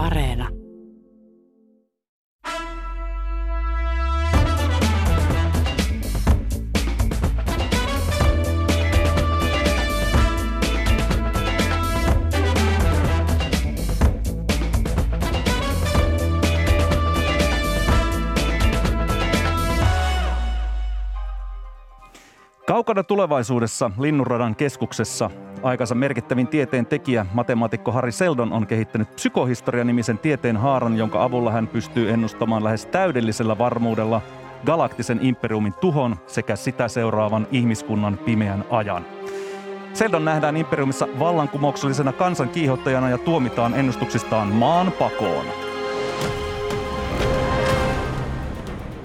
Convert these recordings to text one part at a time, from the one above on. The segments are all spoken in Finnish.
Areena. Kaukana tulevaisuudessa Linnunradan keskuksessa aikansa merkittävin tieteen tekijä, matemaatikko Harry Seldon on kehittänyt psykohistoria-nimisen tieteen haaran, jonka avulla hän pystyy ennustamaan lähes täydellisellä varmuudella galaktisen imperiumin tuhon sekä sitä seuraavan ihmiskunnan pimeän ajan. Seldon nähdään imperiumissa vallankumouksellisena kansan kiihottajana ja tuomitaan ennustuksistaan maan pakoon.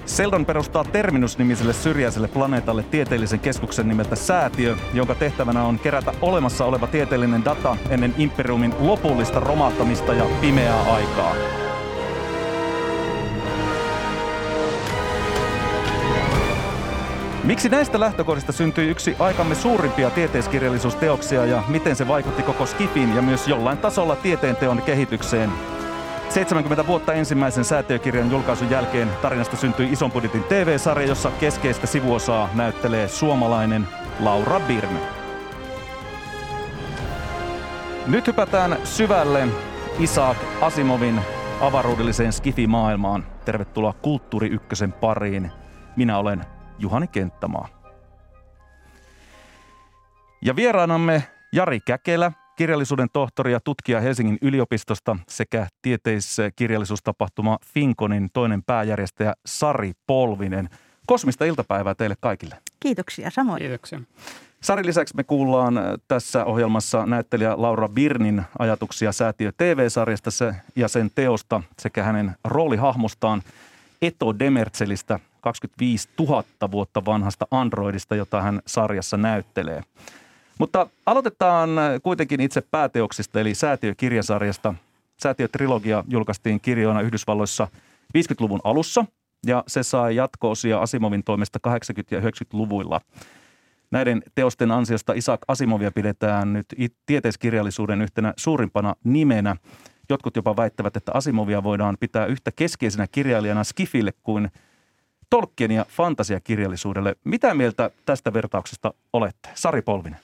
Seldon perustaa Terminus-nimiselle syrjäiselle planeetalle tieteellisen keskuksen nimeltä Säätiö, jonka tehtävänä on kerätä olemassa oleva tieteellinen data ennen Imperiumin lopullista romahtamista ja pimeää aikaa. Miksi näistä lähtökohdista syntyi yksi aikamme suurimpia tieteiskirjallisuusteoksia ja miten se vaikutti koko Skifin ja myös jollain tasolla tieteenteon kehitykseen? 70 vuotta ensimmäisen säätiökirjan julkaisun jälkeen tarinasta syntyi ison budjetin TV-sarja, jossa keskeistä sivuosaa näyttelee suomalainen Laura Birne. Nyt hypätään syvälle Isaac Asimovin avaruudelliseen skifi-maailmaan. Tervetuloa Kulttuuri Ykkösen pariin. Minä olen Juhani Kenttämaa. Ja vieraanamme Jari Käkelä, kirjallisuuden tohtori ja tutkija Helsingin yliopistosta sekä tieteiskirjallisuustapahtuma Finkonin toinen pääjärjestäjä Sari Polvinen. Kosmista iltapäivää teille kaikille. Kiitoksia, samoin. Kiitoksia. Sari lisäksi me kuullaan tässä ohjelmassa näyttelijä Laura Birnin ajatuksia Säätiö TV-sarjasta ja sen teosta sekä hänen roolihahmostaan Eto Demertselistä, 25 000 vuotta vanhasta androidista, jota hän sarjassa näyttelee. Mutta aloitetaan kuitenkin itse pääteoksista, eli Säätiö-kirjasarjasta. Säätiö-trilogia julkaistiin kirjoina Yhdysvalloissa 50-luvun alussa, ja se sai jatko-osia Asimovin toimesta 80- ja 90-luvuilla. Näiden teosten ansiosta Isaac Asimovia pidetään nyt tieteiskirjallisuuden yhtenä suurimpana nimenä. Jotkut jopa väittävät, että Asimovia voidaan pitää yhtä keskeisenä kirjailijana Skifille kuin Tolkien ja fantasiakirjallisuudelle. Mitä mieltä tästä vertauksesta olette? Sari Polvinen.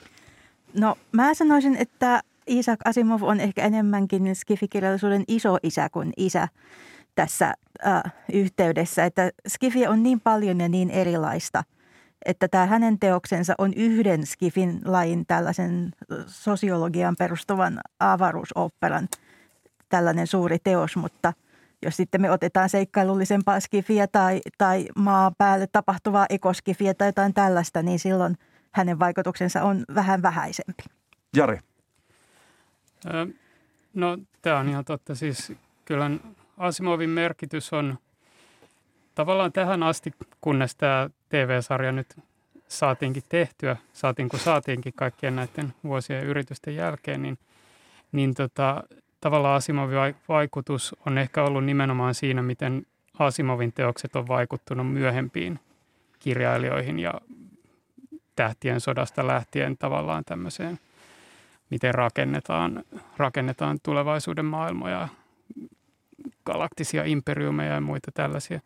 No mä sanoisin, että Isaac Asimov on ehkä enemmänkin skifikirjallisuuden iso isä kuin isä tässä äh, yhteydessä. Että skifi on niin paljon ja niin erilaista, että tämä hänen teoksensa on yhden skifin lajin tällaisen sosiologian perustuvan avaruusoperan tällainen suuri teos, mutta jos sitten me otetaan seikkailullisempaa skifiä tai, tai maa päälle tapahtuvaa ekoskifiä tai jotain tällaista, niin silloin – hänen vaikutuksensa on vähän vähäisempi. Jari. No tämä on ihan totta. Siis kyllä Asimovin merkitys on tavallaan tähän asti, kunnes tämä TV-sarja nyt saatiinkin tehtyä, saatiin kun saatiinkin kaikkien näiden vuosien yritysten jälkeen, niin, niin tota, tavallaan Asimovin vaikutus on ehkä ollut nimenomaan siinä, miten Asimovin teokset on vaikuttunut myöhempiin kirjailijoihin ja tähtien sodasta lähtien tavallaan tämmöiseen, miten rakennetaan, rakennetaan tulevaisuuden maailmoja, galaktisia imperiumeja ja muita tällaisia.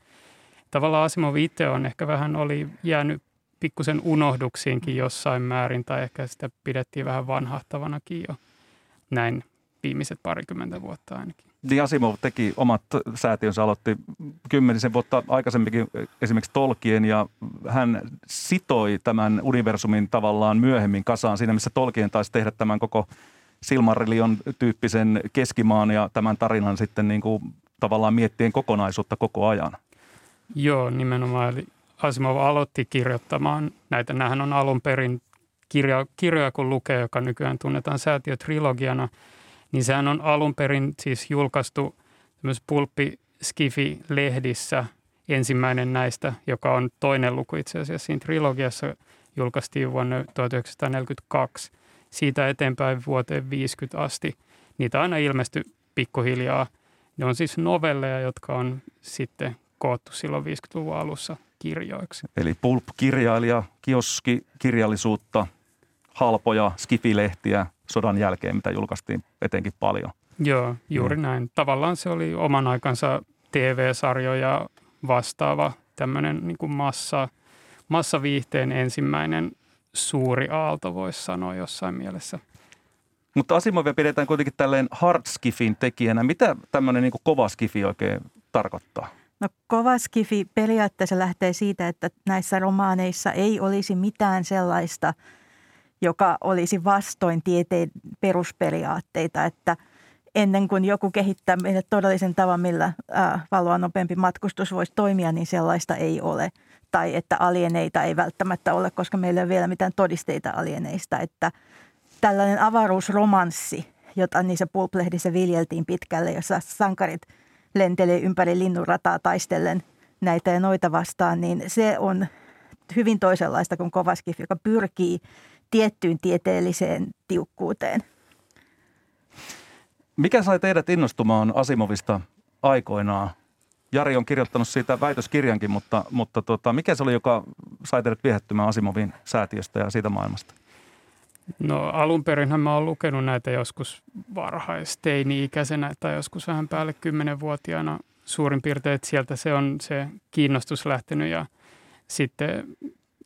Tavallaan Asimov itse on ehkä vähän oli jäänyt pikkusen unohduksiinkin jossain määrin, tai ehkä sitä pidettiin vähän vanhahtavanakin jo näin viimeiset parikymmentä vuotta ainakin. Niin Asimov teki omat säätiönsä, aloitti kymmenisen vuotta aikaisemminkin esimerkiksi Tolkien ja hän sitoi tämän universumin tavallaan myöhemmin kasaan siinä, missä Tolkien taisi tehdä tämän koko Silmarillion tyyppisen keskimaan ja tämän tarinan sitten niin kuin tavallaan miettien kokonaisuutta koko ajan. Joo, nimenomaan. Eli Asimov aloitti kirjoittamaan näitä. Nämähän on alun perin kirja, kirjoja, kun lukee, joka nykyään tunnetaan säätiötrilogiana – niin sehän on alun perin siis julkaistu myös Pulppi Skifi-lehdissä ensimmäinen näistä, joka on toinen luku itse asiassa siinä trilogiassa julkaistiin vuonna 1942. Siitä eteenpäin vuoteen 50 asti. Niitä aina ilmestyi pikkuhiljaa. Ne on siis novelleja, jotka on sitten koottu silloin 50-luvun alussa kirjoiksi. Eli pulp-kirjailija, kioski-kirjallisuutta, halpoja skifilehtiä sodan jälkeen, mitä julkaistiin etenkin paljon. Joo, juuri mm. näin. Tavallaan se oli oman aikansa TV-sarjoja vastaava tämmöinen niin kuin massa, massaviihteen ensimmäinen suuri aalto, voisi sanoa jossain mielessä. Mutta Asimovia pidetään kuitenkin tälleen hardskifin tekijänä. Mitä tämmöinen niin kova skifi oikein tarkoittaa? No kova skifi periaatteessa lähtee siitä, että näissä romaaneissa ei olisi mitään sellaista, joka olisi vastoin tieteen perusperiaatteita, että ennen kuin joku kehittää meille todellisen tavan, millä valoa nopeampi matkustus voisi toimia, niin sellaista ei ole. Tai että alieneita ei välttämättä ole, koska meillä ei ole vielä mitään todisteita alieneista. Että tällainen avaruusromanssi, jota niissä pulplehdissä viljeltiin pitkälle, jossa sankarit – lentelee ympäri linnunrataa taistellen näitä ja noita vastaan, niin se on hyvin toisenlaista kuin Kovaskif, joka pyrkii tiettyyn tieteelliseen tiukkuuteen. Mikä sai teidät innostumaan Asimovista aikoinaan? Jari on kirjoittanut siitä väitöskirjankin, mutta, mutta tota, mikä se oli, joka sai teidät viehättymään Asimovin säätiöstä ja siitä maailmasta? No alun perinhän mä oon lukenut näitä joskus varhaisteini-ikäisenä tai joskus vähän päälle kymmenenvuotiaana suurin piirtein, että sieltä se on se kiinnostus lähtenyt ja sitten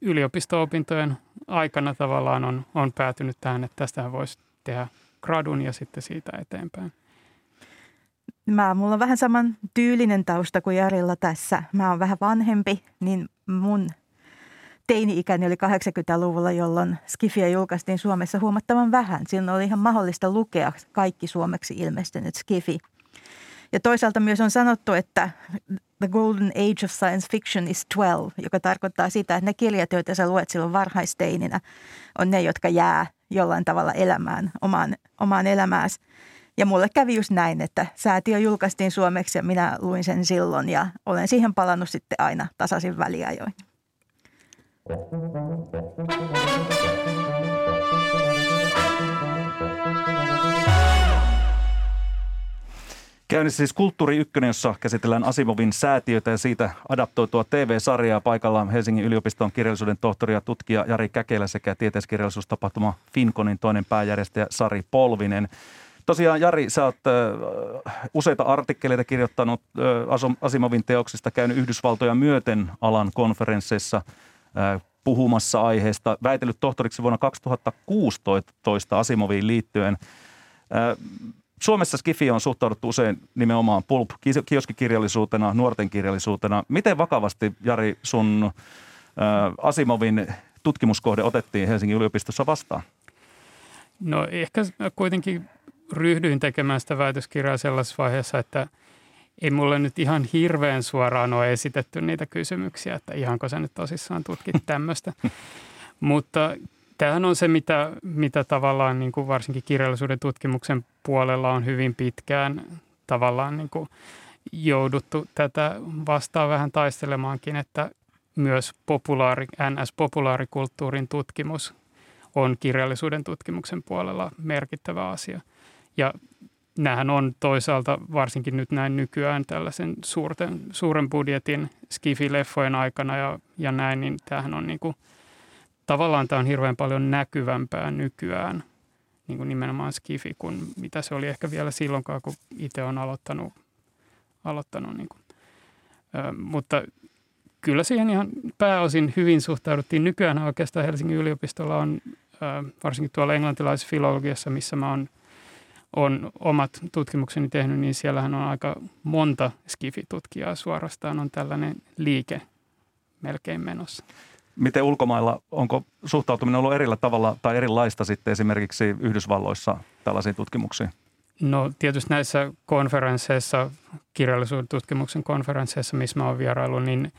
yliopisto-opintojen aikana tavallaan on, on päätynyt tähän, että tästähän voisi tehdä gradun ja sitten siitä eteenpäin. Mä, mulla on vähän saman tyylinen tausta kuin Jarilla tässä. Mä oon vähän vanhempi, niin mun teini-ikäni oli 80-luvulla, jolloin Skifiä julkaistiin Suomessa huomattavan vähän. Silloin oli ihan mahdollista lukea kaikki suomeksi ilmestynyt Skifi. Ja toisaalta myös on sanottu, että the golden age of science fiction is 12, joka tarkoittaa sitä, että ne kirjat, joita sä luet silloin varhaisteininä, on ne, jotka jää jollain tavalla elämään, omaan, omaan elämääsi. Ja mulle kävi just näin, että säätiö julkaistiin suomeksi ja minä luin sen silloin ja olen siihen palannut sitten aina tasaisin väliajoin. Käynnissä siis Kulttuuri Ykkönen, jossa käsitellään Asimovin säätiötä ja siitä adaptoitua TV-sarjaa. Paikalla Helsingin yliopiston kirjallisuuden tohtori ja tutkija Jari Käkelä sekä tieteiskirjallisuustapahtuma Finkonin toinen pääjärjestäjä Sari Polvinen. Tosiaan Jari, sä oot useita artikkeleita kirjoittanut Asimovin teoksista, käynyt Yhdysvaltoja myöten alan konferensseissa – puhumassa aiheesta, väitellyt tohtoriksi vuonna 2016 Asimoviin liittyen. Suomessa Skifi on suhtauduttu usein nimenomaan pulp, kioskikirjallisuutena, nuorten kirjallisuutena. Miten vakavasti, Jari, sun Asimovin tutkimuskohde otettiin Helsingin yliopistossa vastaan? No ehkä kuitenkin ryhdyin tekemään sitä väitöskirjaa sellaisessa vaiheessa, että – ei mulle nyt ihan hirveän suoraan ole esitetty niitä kysymyksiä, että ihanko sä nyt tosissaan tutkit tämmöistä. Mutta tämähän on se, mitä, mitä tavallaan niin kuin varsinkin kirjallisuuden tutkimuksen puolella on hyvin pitkään tavallaan niin kuin jouduttu tätä vastaan vähän taistelemaankin, että myös populaari, NS-populaarikulttuurin tutkimus on kirjallisuuden tutkimuksen puolella merkittävä asia. Ja Nämähän on toisaalta varsinkin nyt näin nykyään tällaisen suurten, suuren budjetin Skifi-leffojen aikana ja, ja näin, niin tämähän on niin kuin, tavallaan tämä on hirveän paljon näkyvämpää nykyään niin kuin nimenomaan Skifi kuin mitä se oli ehkä vielä silloinkaan, kun itse on aloittanut, aloittanut niin kuin. Ö, mutta kyllä siihen ihan pääosin hyvin suhtauduttiin. Nykyään oikeastaan Helsingin yliopistolla on, ö, varsinkin tuolla englantilaisessa filologiassa, missä mä oon on omat tutkimukseni tehnyt, niin siellähän on aika monta skifitutkijaa suorastaan on tällainen liike melkein menossa. Miten ulkomailla, onko suhtautuminen ollut erillä tavalla tai erilaista sitten esimerkiksi Yhdysvalloissa tällaisiin tutkimuksiin? No tietysti näissä konferensseissa, kirjallisuuden tutkimuksen konferensseissa, missä mä oon vierailu, niin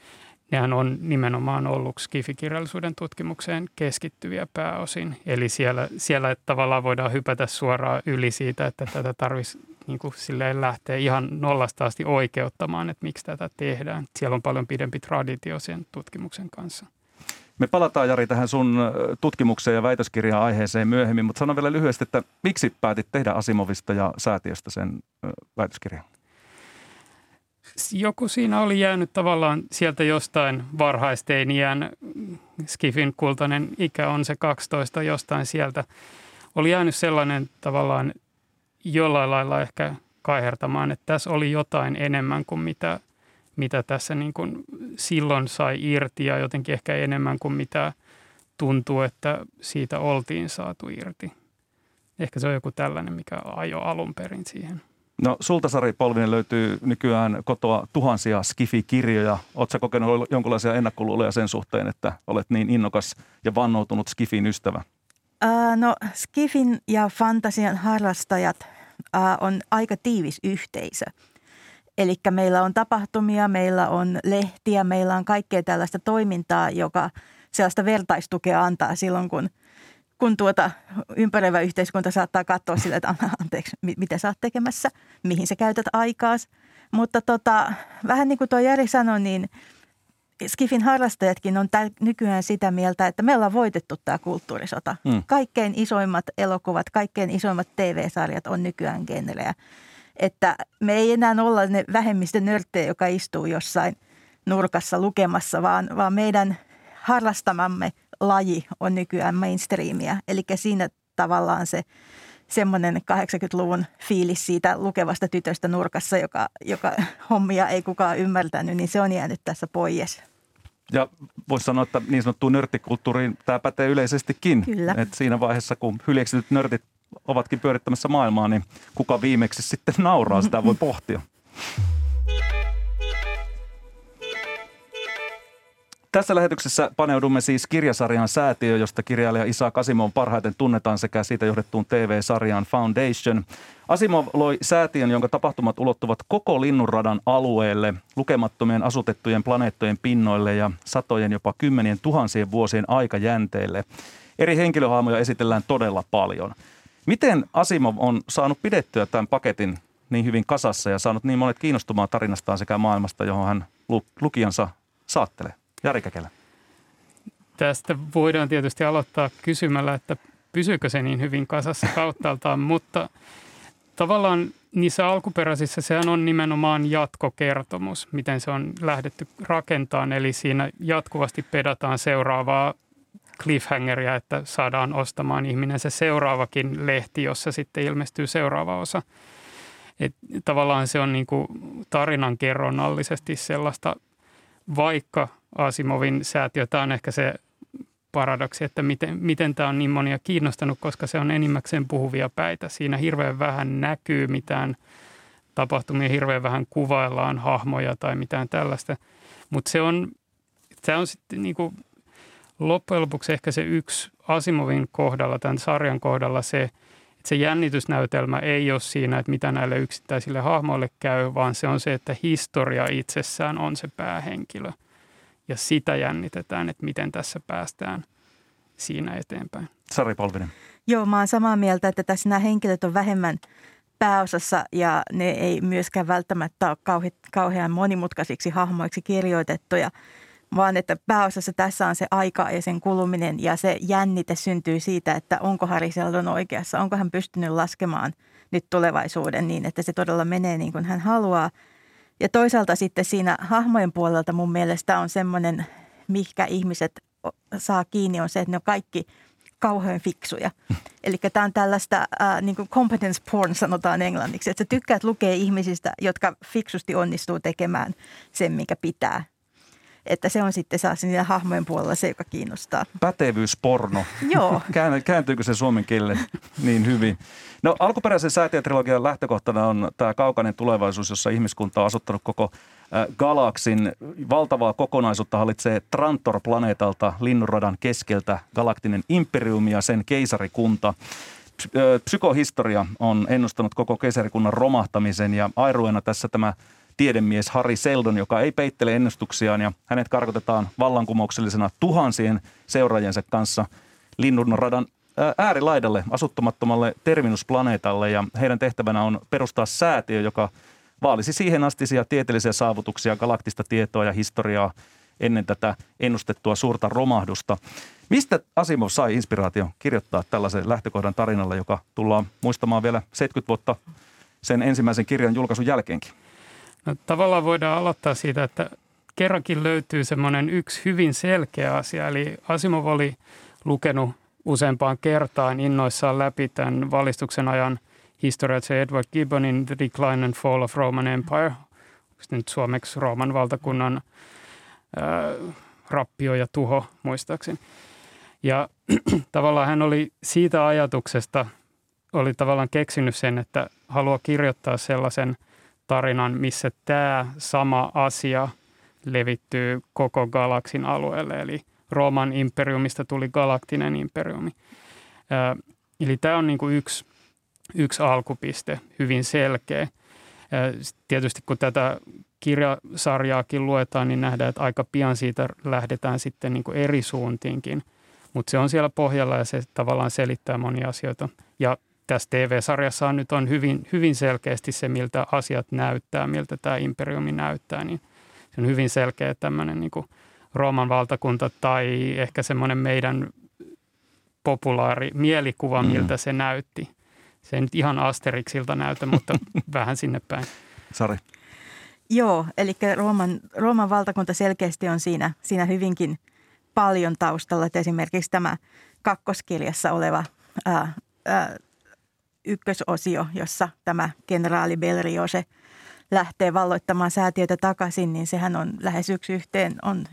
nehän on nimenomaan ollut skifikirjallisuuden tutkimukseen keskittyviä pääosin. Eli siellä, siellä tavallaan voidaan hypätä suoraan yli siitä, että tätä tarvitsisi niin kuin silleen lähteä ihan nollasta asti oikeuttamaan, että miksi tätä tehdään. Siellä on paljon pidempi traditio sen tutkimuksen kanssa. Me palataan Jari tähän sun tutkimukseen ja väitöskirjaan aiheeseen myöhemmin, mutta sano vielä lyhyesti, että miksi päätit tehdä Asimovista ja säätiöstä sen väitöskirjan? joku siinä oli jäänyt tavallaan sieltä jostain varhaisteiniän, Skifin kultainen ikä on se 12 jostain sieltä. Oli jäänyt sellainen tavallaan jollain lailla ehkä kaihertamaan, että tässä oli jotain enemmän kuin mitä, mitä tässä niin kuin silloin sai irti ja jotenkin ehkä enemmän kuin mitä tuntuu, että siitä oltiin saatu irti. Ehkä se on joku tällainen, mikä ajo alun perin siihen. No sulta Sari Polvinen löytyy nykyään kotoa tuhansia Skifi-kirjoja. Oletko kokenut jonkinlaisia ennakkoluuloja sen suhteen, että olet niin innokas ja vannoutunut Skifin ystävä? Uh, no Skifin ja fantasian harrastajat uh, on aika tiivis yhteisö. Eli meillä on tapahtumia, meillä on lehtiä, meillä on kaikkea tällaista toimintaa, joka sellaista vertaistukea antaa silloin, kun – kun tuota ympäröivä yhteiskunta saattaa katsoa sille, että anteeksi, mitä sä oot tekemässä, mihin sä käytät aikaas. Mutta tota, vähän niin kuin tuo Jari sanoi, niin Skifin harrastajatkin on täl, nykyään sitä mieltä, että me ollaan voitettu tämä kulttuurisota. Mm. Kaikkein isoimmat elokuvat, kaikkein isoimmat TV-sarjat on nykyään genrejä. Että me ei enää olla ne vähemmistön nörttejä, joka istuu jossain nurkassa lukemassa, vaan, vaan meidän harrastamamme laji on nykyään mainstreamia. Eli siinä tavallaan se semmoinen 80-luvun fiilis siitä lukevasta tytöstä nurkassa, joka, joka hommia ei kukaan ymmärtänyt, niin se on jäänyt tässä pois. Ja voisi sanoa, että niin sanottuun nörttikulttuuriin tämä pätee yleisestikin. Kyllä. Et siinä vaiheessa, kun hyljeksytyt nörtit ovatkin pyörittämässä maailmaa, niin kuka viimeksi sitten nauraa, sitä voi pohtia. Tässä lähetyksessä paneudumme siis kirjasarjan Säätiö, josta kirjailija Isa Asimov parhaiten tunnetaan sekä siitä johdettuun TV-sarjaan Foundation. Asimov loi säätiön, jonka tapahtumat ulottuvat koko linnunradan alueelle, lukemattomien asutettujen planeettojen pinnoille ja satojen jopa kymmenien tuhansien vuosien aikajänteille. Eri henkilöhaamoja esitellään todella paljon. Miten Asimov on saanut pidettyä tämän paketin niin hyvin kasassa ja saanut niin monet kiinnostumaan tarinastaan sekä maailmasta, johon hän lukijansa saattelee? Jari Käkelä. Tästä voidaan tietysti aloittaa kysymällä, että pysyykö se niin hyvin kasassa kauttaaltaan, mutta tavallaan niissä alkuperäisissä sehän on nimenomaan jatkokertomus, miten se on lähdetty rakentamaan. Eli siinä jatkuvasti pedataan seuraavaa cliffhangeria, että saadaan ostamaan ihminen se seuraavakin lehti, jossa sitten ilmestyy seuraava osa. Et tavallaan se on niin kuin tarinan kerronnallisesti sellaista, vaikka Asimovin säätiö. Tämä on ehkä se paradoksi, että miten, miten tämä on niin monia kiinnostanut, koska se on enimmäkseen puhuvia päitä. Siinä hirveän vähän näkyy mitään tapahtumia, hirveän vähän kuvaillaan hahmoja tai mitään tällaista. Mutta se on, se on sitten niin kuin loppujen lopuksi ehkä se yksi Asimovin kohdalla, tämän sarjan kohdalla se, että se jännitysnäytelmä ei ole siinä, että mitä näille yksittäisille hahmoille käy, vaan se on se, että historia itsessään on se päähenkilö – ja sitä jännitetään, että miten tässä päästään siinä eteenpäin. Sari Polvinen. Joo, mä oon samaa mieltä, että tässä nämä henkilöt on vähemmän pääosassa ja ne ei myöskään välttämättä ole kauhe, kauhean monimutkaisiksi hahmoiksi kirjoitettuja, vaan että pääosassa tässä on se aika ja sen kuluminen ja se jännite syntyy siitä, että onko Harry Seldon oikeassa, onko hän pystynyt laskemaan nyt tulevaisuuden niin, että se todella menee niin kuin hän haluaa – ja toisaalta sitten siinä hahmojen puolelta mun mielestä on semmoinen, mikä ihmiset saa kiinni, on se, että ne on kaikki kauhean fiksuja. Eli tämä on tällaista äh, niin kuin competence porn sanotaan englanniksi, että sä tykkäät lukea ihmisistä, jotka fiksusti onnistuu tekemään sen, mikä pitää että se on sitten saa sinne hahmojen puolella se, joka kiinnostaa. Pätevyysporno. Joo. Kääntyykö se suomen kielelle niin hyvin? No alkuperäisen säätiötrilogian lähtökohtana on tämä kaukainen tulevaisuus, jossa ihmiskunta on asuttanut koko galaksin. Valtavaa kokonaisuutta hallitsee Trantor-planeetalta linnunradan keskeltä galaktinen imperiumi ja sen keisarikunta. Psykohistoria on ennustanut koko keisarikunnan romahtamisen ja airuena tässä tämä tiedemies Harry Seldon, joka ei peittele ennustuksiaan ja hänet karkotetaan vallankumouksellisena tuhansien seuraajensa kanssa linnunradan äärilaidalle, asuttamattomalle terminusplaneetalle ja heidän tehtävänä on perustaa säätiö, joka vaalisi siihen astisia tieteellisiä saavutuksia, galaktista tietoa ja historiaa ennen tätä ennustettua suurta romahdusta. Mistä Asimov sai inspiraatio kirjoittaa tällaisen lähtökohdan tarinalle, joka tullaan muistamaan vielä 70 vuotta sen ensimmäisen kirjan julkaisun jälkeenkin? No, tavallaan voidaan aloittaa siitä, että kerrankin löytyy semmoinen yksi hyvin selkeä asia. Eli Asimov oli lukenut useampaan kertaan innoissaan läpi tämän valistuksen ajan historiatsija Edward Gibbonin The Decline and Fall of Roman Empire, nyt suomeksi Rooman valtakunnan ää, rappio ja tuho muistaakseni. Ja tavallaan hän oli siitä ajatuksesta, oli tavallaan keksinyt sen, että haluaa kirjoittaa sellaisen tarinan, missä tämä sama asia levittyy koko galaksin alueelle. Eli Rooman imperiumista tuli galaktinen imperiumi. Eli tämä on niin kuin yksi, yksi alkupiste, hyvin selkeä. Tietysti kun tätä kirjasarjaakin luetaan, niin nähdään, että aika pian siitä lähdetään sitten niin kuin eri suuntiinkin. Mutta se on siellä pohjalla ja se tavallaan selittää monia asioita. Ja tässä TV-sarjassa on nyt on hyvin, hyvin selkeästi se, miltä asiat näyttää, miltä tämä imperiumi näyttää. Niin se on hyvin selkeä tämmöinen niin kuin Rooman valtakunta tai ehkä semmoinen meidän populaari mielikuva, mm. miltä mm. se näytti. Se ei nyt ihan Asterixilta näytä, mutta vähän sinne päin. Sari. Joo, eli Rooman, Rooman valtakunta selkeästi on siinä, siinä hyvinkin paljon taustalla. Että esimerkiksi tämä kakkoskirjassa oleva ää, ää, ykkösosio, jossa tämä kenraali Belriose lähtee valloittamaan säätiötä takaisin, niin sehän on lähes yksi yhteen on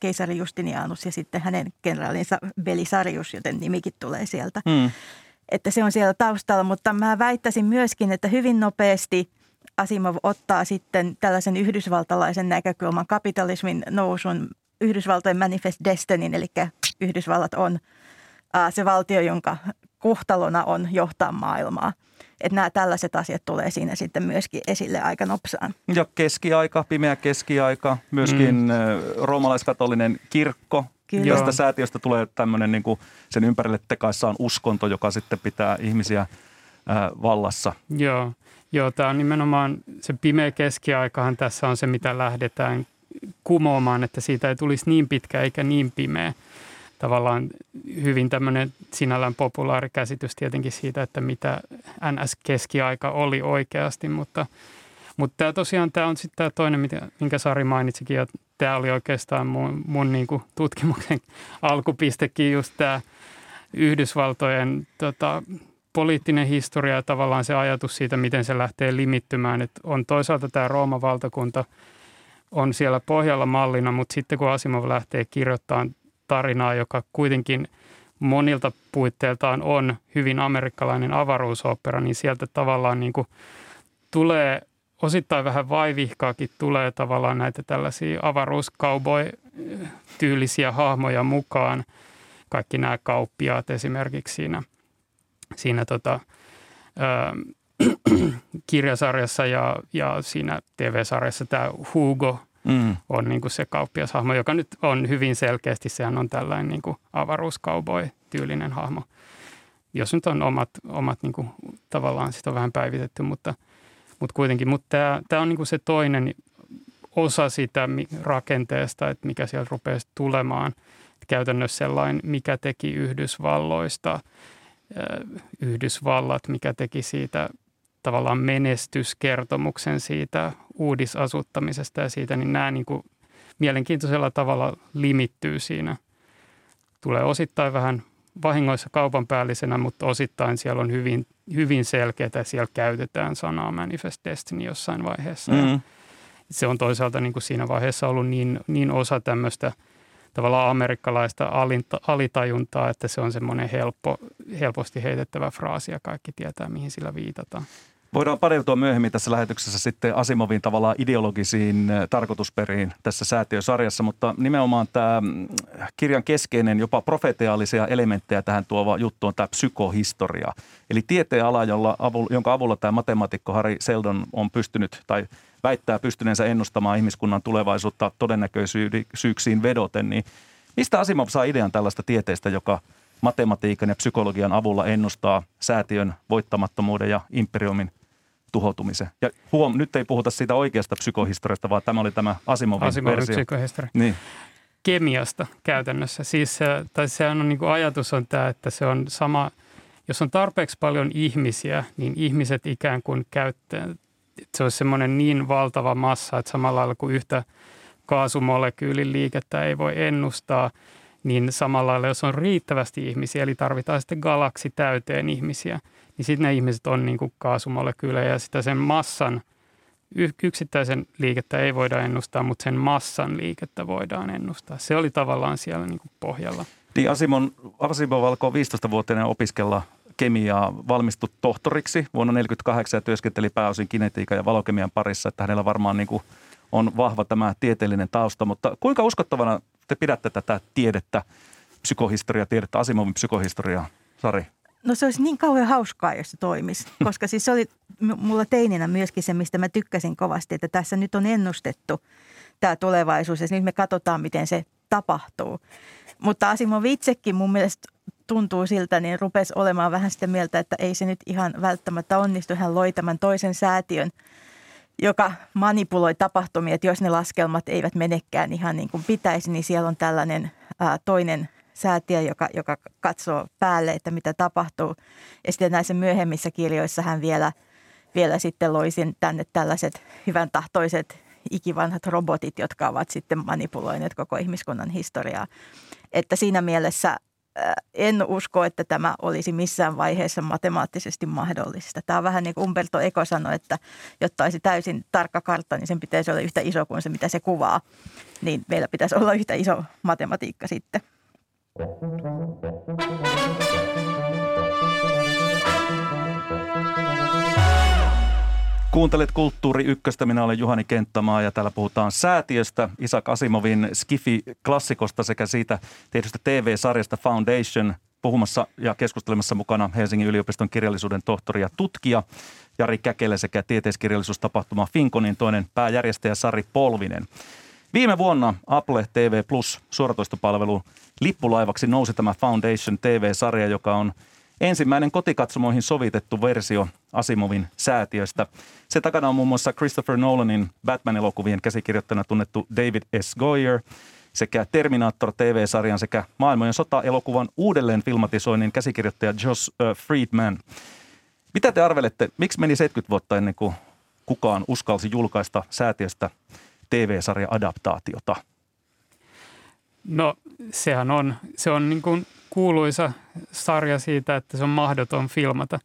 keisari Justinianus ja sitten hänen kenraalinsa Belisarius, joten nimikin tulee sieltä. Hmm. Että se on siellä taustalla, mutta mä väittäisin myöskin, että hyvin nopeasti Asimov ottaa sitten tällaisen yhdysvaltalaisen näkökulman kapitalismin nousun Yhdysvaltojen manifest destinyn, eli Yhdysvallat on se valtio, jonka kohtalona on johtaa maailmaa. Että nämä tällaiset asiat tulee siinä sitten myöskin esille aika nopsaan. Ja keskiaika, pimeä keskiaika, myöskin mm. roomalaiskatolinen kirkko. Kyllä. Tästä säätiöstä tulee tämmöinen niin kuin sen ympärille tekaissaan uskonto, joka sitten pitää ihmisiä ää, vallassa. Joo. Joo, tämä on nimenomaan se pimeä keskiaikahan tässä on se, mitä lähdetään kumoamaan, että siitä ei tulisi niin pitkä eikä niin pimeä tavallaan hyvin tämmöinen sinällään populaari käsitys tietenkin siitä, että mitä NS-keskiaika oli oikeasti, mutta, mutta tämä tosiaan tämä on sitten tämä toinen, minkä Sari mainitsikin, ja tämä oli oikeastaan mun, mun niin kuin tutkimuksen alkupistekin just tämä Yhdysvaltojen tota, poliittinen historia ja tavallaan se ajatus siitä, miten se lähtee limittymään, että on toisaalta tämä Rooman valtakunta on siellä pohjalla mallina, mutta sitten kun Asimov lähtee kirjoittamaan tarinaa, joka kuitenkin monilta puitteiltaan on hyvin amerikkalainen avaruusopera, niin sieltä tavallaan niin kuin tulee osittain vähän vaivihkaakin tulee tavallaan näitä tällaisia avaruuskauboy-tyylisiä hahmoja mukaan. Kaikki nämä kauppiaat esimerkiksi siinä, siinä tota, ö, kirjasarjassa ja, ja siinä TV-sarjassa tämä Hugo mm. on niin kuin se kauppiashahmo, joka nyt on hyvin selkeästi, sehän on tällainen niin avaruuskauboy-tyylinen hahmo. Jos nyt on omat, omat niin kuin, tavallaan sitä on vähän päivitetty, mutta, mutta kuitenkin. Mutta tämä, tämä on niin kuin se toinen osa sitä rakenteesta, että mikä sieltä rupeaa tulemaan. Käytännössä sellainen, mikä teki Yhdysvalloista Yhdysvallat, mikä teki siitä tavallaan menestyskertomuksen siitä uudisasuttamisesta ja siitä, niin nämä niin kuin mielenkiintoisella tavalla limittyy siinä. Tulee osittain vähän vahingoissa kaupan päällisenä, mutta osittain siellä on hyvin, hyvin selkeää, että siellä käytetään sanaa manifest destiny jossain vaiheessa. Mm-hmm. se on toisaalta niin kuin siinä vaiheessa ollut niin, niin osa tämmöistä tavallaan amerikkalaista alitajuntaa, että se on semmoinen helppo, helposti heitettävä fraasi ja kaikki tietää, mihin sillä viitataan. Voidaan paneutua myöhemmin tässä lähetyksessä sitten Asimovin tavallaan ideologisiin äh, tarkoitusperiin tässä säätiösarjassa, mutta nimenomaan tämä mm, kirjan keskeinen, jopa profeteaalisia elementtejä tähän tuova juttu on tämä psykohistoria. Eli tieteenala, jolla, jonka avulla tämä matemaatikko Harry Seldon on pystynyt tai väittää pystyneensä ennustamaan ihmiskunnan tulevaisuutta todennäköisyyksiin vedoten, niin mistä Asimov saa idean tällaista tieteestä, joka matematiikan ja psykologian avulla ennustaa säätiön voittamattomuuden ja imperiumin tuhoutumisen. Ja huom, nyt ei puhuta siitä oikeasta psykohistoriasta, vaan tämä oli tämä Asimovin, Asimovin versio. psykohistoria. Niin. Kemiasta käytännössä. Siis, tai se on niin kuin ajatus on tämä, että se on sama, jos on tarpeeksi paljon ihmisiä, niin ihmiset ikään kuin käyttää, se olisi semmoinen niin valtava massa, että samalla lailla kuin yhtä kaasumolekyylin liikettä ei voi ennustaa, niin samalla lailla jos on riittävästi ihmisiä, eli tarvitaan sitten galaksi täyteen ihmisiä – niin sitten ne ihmiset on niin kuin kaasumolekyylejä ja sitä sen massan, yksittäisen liikettä ei voida ennustaa, mutta sen massan liikettä voidaan ennustaa. Se oli tavallaan siellä niin kuin pohjalla. Niin Asimon, Asimov alkoi 15-vuotiaana opiskella kemiaa, valmistui tohtoriksi vuonna 1948 ja työskenteli pääosin kinetiikan ja valokemian parissa, että hänellä varmaan niin kuin on vahva tämä tieteellinen tausta, mutta kuinka uskottavana te pidätte tätä tiedettä, psykohistoria, tiedettä, Asimovin psykohistoriaa, Sari? No se olisi niin kauhean hauskaa, jos se toimisi, koska siis se oli mulla teininä myöskin se, mistä mä tykkäsin kovasti, että tässä nyt on ennustettu tämä tulevaisuus ja nyt me katsotaan, miten se tapahtuu. Mutta Asimov itsekin mun mielestä tuntuu siltä, niin rupesi olemaan vähän sitä mieltä, että ei se nyt ihan välttämättä onnistu. Hän loi tämän toisen säätiön, joka manipuloi tapahtumia, että jos ne laskelmat eivät menekään ihan niin kuin pitäisi, niin siellä on tällainen ää, toinen säätiö, joka, joka katsoo päälle, että mitä tapahtuu. Ja sitten näissä myöhemmissä kirjoissa hän vielä, vielä sitten loisin tänne tällaiset hyvän tahtoiset ikivanhat robotit, jotka ovat sitten manipuloineet koko ihmiskunnan historiaa. Että siinä mielessä en usko, että tämä olisi missään vaiheessa matemaattisesti mahdollista. Tämä on vähän niin kuin Umberto Eco sanoi, että jotta olisi täysin tarkka kartta, niin sen pitäisi olla yhtä iso kuin se, mitä se kuvaa. Niin meillä pitäisi olla yhtä iso matematiikka sitten. Kuuntelet Kulttuuri Ykköstä, minä olen Juhani Kenttämaa ja täällä puhutaan säätiöstä, Isak Asimovin Skifi-klassikosta sekä siitä tietystä TV-sarjasta Foundation puhumassa ja keskustelemassa mukana Helsingin yliopiston kirjallisuuden tohtori ja tutkija Jari Käkelä sekä tieteiskirjallisuustapahtuma Finkonin toinen pääjärjestäjä Sari Polvinen. Viime vuonna Apple TV Plus suoratoistopalvelu lippulaivaksi nousi tämä Foundation TV-sarja, joka on ensimmäinen kotikatsomoihin sovitettu versio Asimovin säätiöstä. Se takana on muun muassa Christopher Nolanin Batman-elokuvien käsikirjoittajana tunnettu David S. Goyer sekä Terminator TV-sarjan sekä maailmojen sota-elokuvan uudelleen filmatisoinnin käsikirjoittaja Josh Friedman. Mitä te arvelette, miksi meni 70 vuotta ennen kuin kukaan uskalsi julkaista säätiöstä TV-sarja-adaptaatiota? No sehän on, se on niin kuin kuuluisa sarja siitä, että se on mahdoton filmata.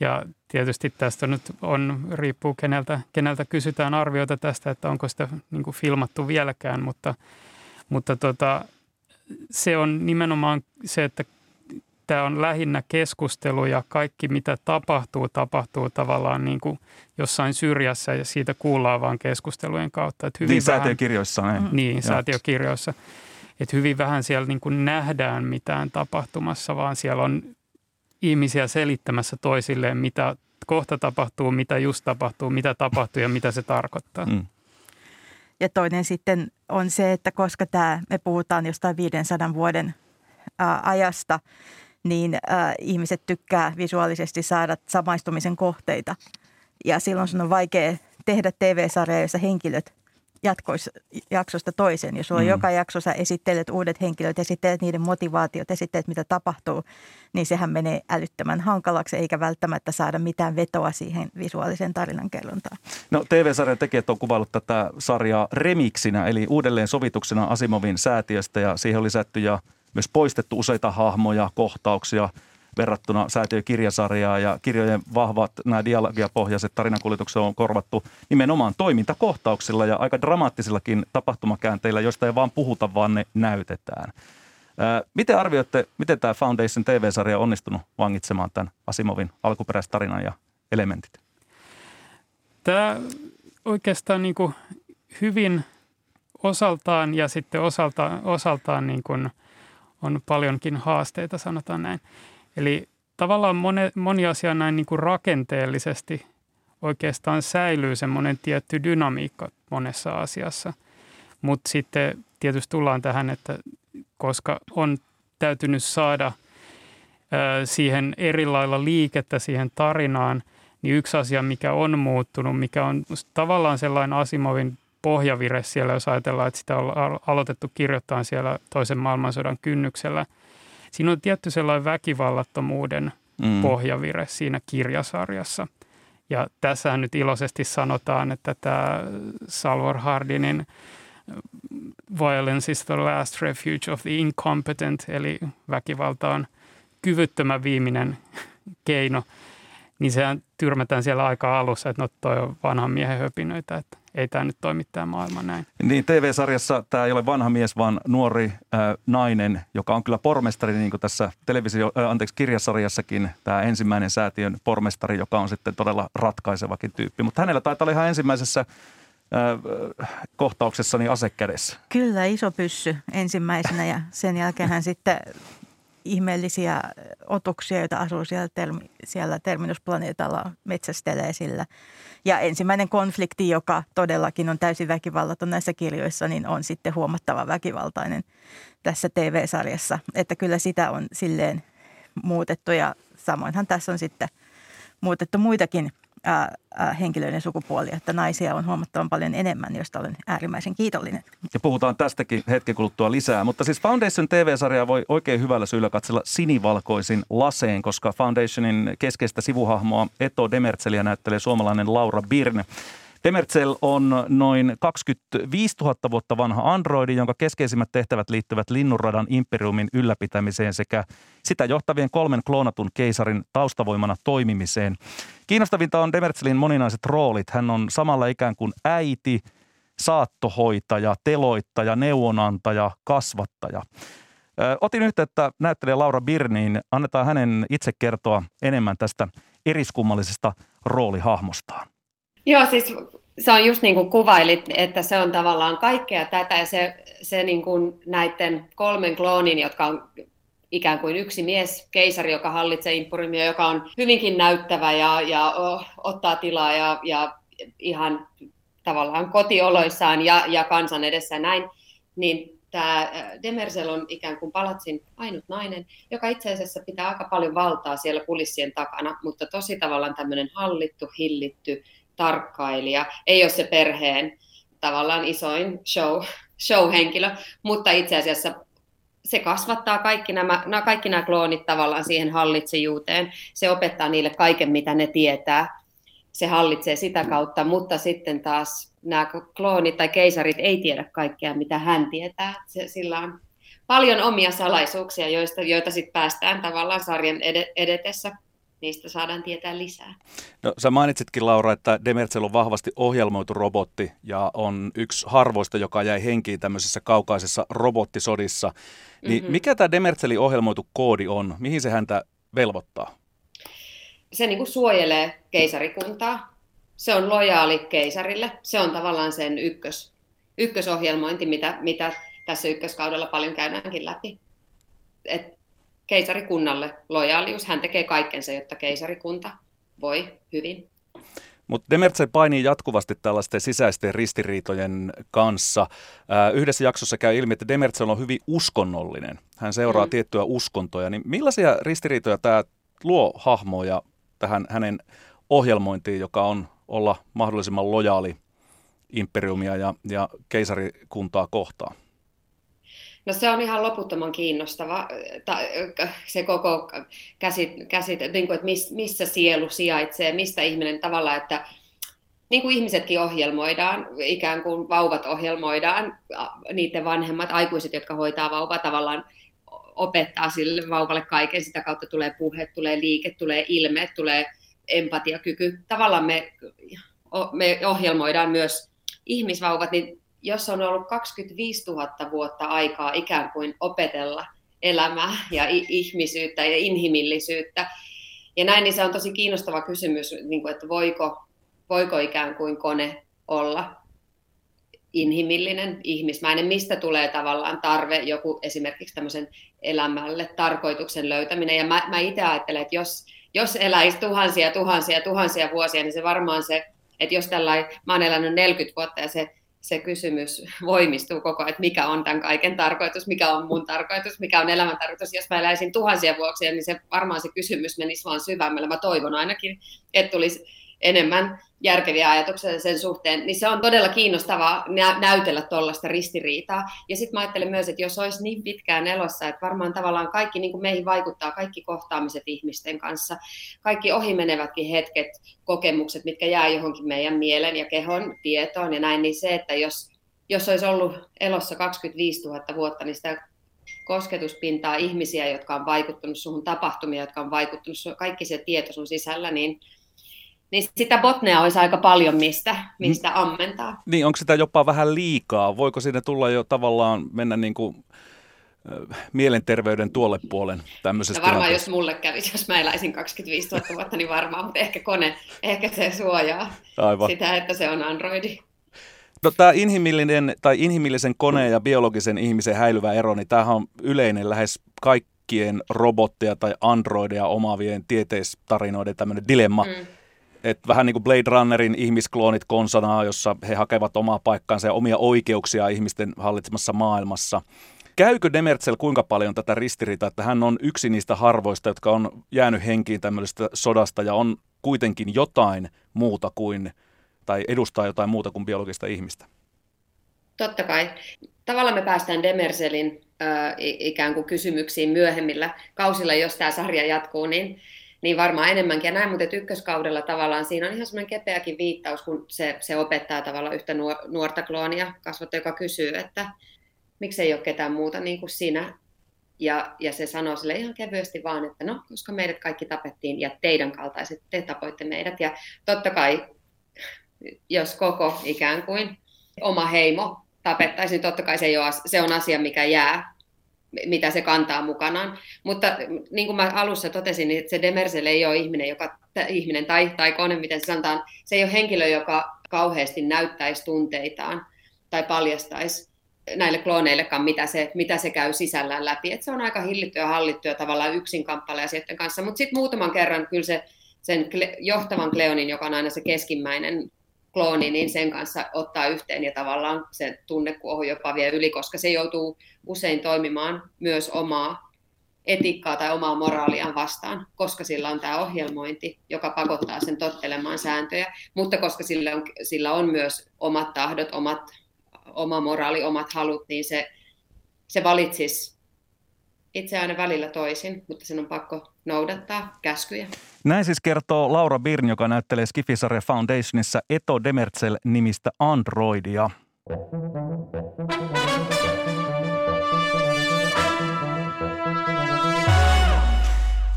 Ja tietysti tästä nyt on, riippuu keneltä, keneltä kysytään arvioita tästä, että onko sitä niin kuin filmattu vieläkään, mutta, mutta tota, se on nimenomaan se, että tämä on lähinnä keskustelu ja kaikki mitä tapahtuu, tapahtuu tavallaan niin kuin jossain syrjässä ja siitä kuullaan vaan keskustelujen kautta. Että hyvin niin, vähän, säätiökirjoissa. Niin, niin säätiökirjoissa että hyvin vähän siellä niin kuin nähdään mitään tapahtumassa, vaan siellä on ihmisiä selittämässä toisilleen, mitä kohta tapahtuu, mitä just tapahtuu, mitä tapahtuu ja mitä se tarkoittaa. Mm. Ja toinen sitten on se, että koska tämä, me puhutaan jostain 500 vuoden ää, ajasta, niin ää, ihmiset tykkää visuaalisesti saada samaistumisen kohteita. Ja silloin sun on vaikea tehdä TV-sarja, jossa henkilöt jatkois, jaksosta toiseen. Jos sulla mm. joka jakso sä esittelet uudet henkilöt, esittelet niiden motivaatiot, esittelet mitä tapahtuu, niin sehän menee älyttömän hankalaksi eikä välttämättä saada mitään vetoa siihen visuaaliseen tarinankerrontaan. No TV-sarjan tekijät on kuvaillut tätä sarjaa remiksinä eli uudelleen sovituksena Asimovin säätiöstä ja siihen on lisätty ja myös poistettu useita hahmoja, kohtauksia – verrattuna säätiökirjasarjaan ja kirjojen vahvat nämä dialogiapohjaiset tarinankuljetukset on korvattu nimenomaan toimintakohtauksilla ja aika dramaattisillakin tapahtumakäänteillä, joista ei vaan puhuta, vaan ne näytetään. Miten arvioitte, miten tämä Foundation TV-sarja on onnistunut vangitsemaan tämän Asimovin alkuperäistarinan ja elementit? Tämä oikeastaan niin kuin hyvin osaltaan ja sitten osalta, osaltaan niin kuin on paljonkin haasteita, sanotaan näin. Eli tavallaan moni, moni asia näin niin kuin rakenteellisesti oikeastaan säilyy semmoinen tietty dynamiikka monessa asiassa. Mutta sitten tietysti tullaan tähän, että koska on täytynyt saada siihen eri lailla liikettä siihen tarinaan, niin yksi asia, mikä on muuttunut, mikä on tavallaan sellainen Asimovin pohjavire siellä, jos ajatellaan, että sitä on aloitettu kirjoittaa siellä toisen maailmansodan kynnyksellä – siinä on tietty sellainen väkivallattomuuden mm. pohjavire siinä kirjasarjassa. Ja tässähän nyt iloisesti sanotaan, että tämä Salvor Hardinin Violence is the last refuge of the incompetent, eli väkivalta on kyvyttömän viimeinen keino. Niin sehän tyrmätään siellä aika alussa, että no toi on vanhan miehen höpinöitä, että ei tämä nyt toimi tämä maailma näin. Niin, TV-sarjassa tämä ei ole vanha mies, vaan nuori äh, nainen, joka on kyllä pormestari, niin kuin tässä televisio, äh, anteeksi, kirjasarjassakin, tämä ensimmäinen säätiön pormestari, joka on sitten todella ratkaisevakin tyyppi. Mutta hänellä taitaa olla ihan ensimmäisessä äh, kohtauksessani ase kädessä. Kyllä, iso pyssy ensimmäisenä ja sen jälkeen hän sitten ihmeellisiä otuksia, joita asuu siellä, termi, siellä terminusplaneetalla, metsästelee sillä. Ja ensimmäinen konflikti, joka todellakin on täysin väkivallaton näissä kirjoissa, niin on sitten huomattava väkivaltainen tässä TV-sarjassa. Että kyllä sitä on silleen muutettu ja samoinhan tässä on sitten muutettu muitakin ää, ää, henkilöiden sukupuolia, että naisia on huomattavan paljon enemmän, josta olen äärimmäisen kiitollinen. Ja puhutaan tästäkin hetken kuluttua lisää, mutta siis Foundation TV-sarjaa voi oikein hyvällä syyllä katsella sinivalkoisin laseen, koska Foundationin keskeistä sivuhahmoa Eto Demertseliä näyttelee suomalainen Laura Birne. Demerzel on noin 25 000 vuotta vanha androidi, jonka keskeisimmät tehtävät liittyvät linnunradan imperiumin ylläpitämiseen sekä sitä johtavien kolmen kloonatun keisarin taustavoimana toimimiseen. Kiinnostavinta on Demerzelin moninaiset roolit. Hän on samalla ikään kuin äiti, saattohoitaja, teloittaja, neuvonantaja, kasvattaja. Otin yhteyttä näyttelijä Laura Birniin. Annetaan hänen itse kertoa enemmän tästä eriskummallisesta roolihahmostaan. Joo, siis se on just niin kuin kuvailit, että se on tavallaan kaikkea tätä ja se, se niin kuin näiden kolmen kloonin, jotka on ikään kuin yksi mies, keisari, joka hallitsee imperiumia, joka on hyvinkin näyttävä ja, ja ottaa tilaa ja, ja ihan tavallaan kotioloissaan ja, ja kansan edessä näin, niin tämä Demersel on ikään kuin palatsin ainut nainen, joka itse asiassa pitää aika paljon valtaa siellä kulissien takana, mutta tosi tavallaan tämmöinen hallittu, hillitty, tarkkailija, ei ole se perheen tavallaan isoin show, show-henkilö, mutta itse asiassa se kasvattaa kaikki nämä, nämä, kaikki nämä kloonit tavallaan siihen hallitsijuuteen. Se opettaa niille kaiken, mitä ne tietää. Se hallitsee sitä kautta, mutta sitten taas nämä kloonit tai keisarit ei tiedä kaikkea, mitä hän tietää. Se, sillä on paljon omia salaisuuksia, joista, joita sitten päästään tavallaan sarjan edetessä niistä saadaan tietää lisää. No, sä mainitsitkin Laura, että Demerzel on vahvasti ohjelmoitu robotti ja on yksi harvoista, joka jäi henkiin tämmöisessä kaukaisessa robottisodissa. Niin mm-hmm. mikä tämä Demerzelin ohjelmoitu koodi on? Mihin se häntä velvoittaa? Se niin kuin suojelee keisarikuntaa. Se on lojaali keisarille. Se on tavallaan sen ykkös, ykkösohjelmointi, mitä, mitä tässä ykköskaudella paljon käydäänkin läpi. Et keisarikunnalle lojaalius. Hän tekee kaikkensa, jotta keisarikunta voi hyvin. Mutta Demertse painii jatkuvasti tällaisten sisäisten ristiriitojen kanssa. yhdessä jaksossa käy ilmi, että Demertse on hyvin uskonnollinen. Hän seuraa mm. tiettyjä uskontoja. Niin millaisia ristiriitoja tämä luo hahmoja tähän hänen ohjelmointiin, joka on olla mahdollisimman lojaali imperiumia ja, ja keisarikuntaa kohtaan? No se on ihan loputtoman kiinnostava se koko käsite, käsit, niin kuin, että missä sielu sijaitsee, mistä ihminen tavallaan, että niin kuin ihmisetkin ohjelmoidaan, ikään kuin vauvat ohjelmoidaan, niiden vanhemmat aikuiset, jotka hoitaa vauvaa tavallaan opettaa sille vauvalle kaiken, sitä kautta tulee puhe, tulee liike, tulee ilme, tulee empatiakyky. Tavallaan me, me ohjelmoidaan myös ihmisvauvat, niin jos on ollut 25 000 vuotta aikaa ikään kuin opetella elämää ja ihmisyyttä ja inhimillisyyttä, ja näin, niin se on tosi kiinnostava kysymys, niin kuin, että voiko, voiko ikään kuin kone olla inhimillinen, ihmismäinen, mistä tulee tavallaan tarve joku esimerkiksi tämmöisen elämälle tarkoituksen löytäminen. Ja mä, mä itse ajattelen, että jos, jos eläisi tuhansia, tuhansia, tuhansia vuosia, niin se varmaan se, että jos tällä mä oon elänyt 40 vuotta ja se se kysymys voimistuu koko ajan, että mikä on tämän kaiken tarkoitus, mikä on mun tarkoitus, mikä on elämän tarkoitus. Jos mä eläisin tuhansia vuoksia, niin se varmaan se kysymys menisi vaan syvemmällä. Mä toivon ainakin, että tulisi enemmän järkeviä ajatuksia sen suhteen, niin se on todella kiinnostavaa näytellä tuollaista ristiriitaa. Ja sitten mä ajattelen myös, että jos olisi niin pitkään elossa, että varmaan tavallaan kaikki niin kuin meihin vaikuttaa, kaikki kohtaamiset ihmisten kanssa, kaikki ohimenevätkin hetket, kokemukset, mitkä jää johonkin meidän mielen ja kehon tietoon ja näin, niin se, että jos, jos olisi ollut elossa 25 000 vuotta, niin sitä kosketuspintaa, ihmisiä, jotka on vaikuttanut suhun, tapahtumia, jotka on vaikuttanut suhun, kaikki se tieto sun sisällä, niin, niin sitä botnea olisi aika paljon mistä, mistä mm. ammentaa. Niin, onko sitä jopa vähän liikaa? Voiko sinne tulla jo tavallaan mennä niin kuin mielenterveyden tuolle puolen tämmöisessä no varmaan jos mulle kävisi, jos mä eläisin 25 000 vuotta, niin varmaan, mutta ehkä kone, ehkä se suojaa Aivan. sitä, että se on Androidi. No tämä inhimillinen tai inhimillisen koneen ja biologisen ihmisen häilyvä ero, niin tämähän on yleinen lähes kaikkien robotteja tai androideja omaavien tieteistarinoiden tämmöinen dilemma. Mm. Et vähän niin kuin Blade Runnerin ihmiskloonit konsanaa, jossa he hakevat omaa paikkaansa ja omia oikeuksia ihmisten hallitsemassa maailmassa. Käykö Demerzel kuinka paljon tätä ristiriitaa, että hän on yksi niistä harvoista, jotka on jäänyt henkiin tämmöisestä sodasta ja on kuitenkin jotain muuta kuin, tai edustaa jotain muuta kuin biologista ihmistä? Totta kai. Tavallaan me päästään Demerzelin äh, ikään kuin kysymyksiin myöhemmillä kausilla, jos tämä sarja jatkuu, niin, niin varmaan enemmänkin. Ja näin, mutta ykköskaudella tavallaan siinä on ihan semmoinen kepeäkin viittaus, kun se, se opettaa tavallaan yhtä nuorta kloonia, kasvattaja, joka kysyy, että, miksei ole ketään muuta niin kuin sinä. Ja, ja se sanoo sille ihan kevyesti vaan, että no, koska meidät kaikki tapettiin ja teidän kaltaiset, te tapoitte meidät. Ja totta kai, jos koko ikään kuin oma heimo tapettaisiin, niin totta kai se, ei ole, se on asia, mikä jää, mitä se kantaa mukanaan. Mutta niin kuin mä alussa totesin, niin se Demersel ei ole ihminen, joka, ihminen tai, tai kone, miten se sanotaan, se ei ole henkilö, joka kauheasti näyttäisi tunteitaan tai paljastaisi näille klooneillekaan, mitä se, mitä se käy sisällään läpi. Et se on aika hillittyä ja hallittuja tavallaan yksin kamppaileasioiden kanssa, mutta sitten muutaman kerran kyllä se sen johtavan Kleonin, joka on aina se keskimmäinen klooni, niin sen kanssa ottaa yhteen ja tavallaan se tunnekuohu jopa vie yli, koska se joutuu usein toimimaan myös omaa etiikkaa tai omaa moraaliaan vastaan, koska sillä on tämä ohjelmointi, joka pakottaa sen tottelemaan sääntöjä, mutta koska sillä on, sillä on myös omat tahdot, omat oma moraali, omat halut, niin se, se valitsisi itse aina välillä toisin, mutta sen on pakko noudattaa käskyjä. Näin siis kertoo Laura Birn, joka näyttelee Skifisarja Foundationissa Eto Demerzel nimistä Androidia.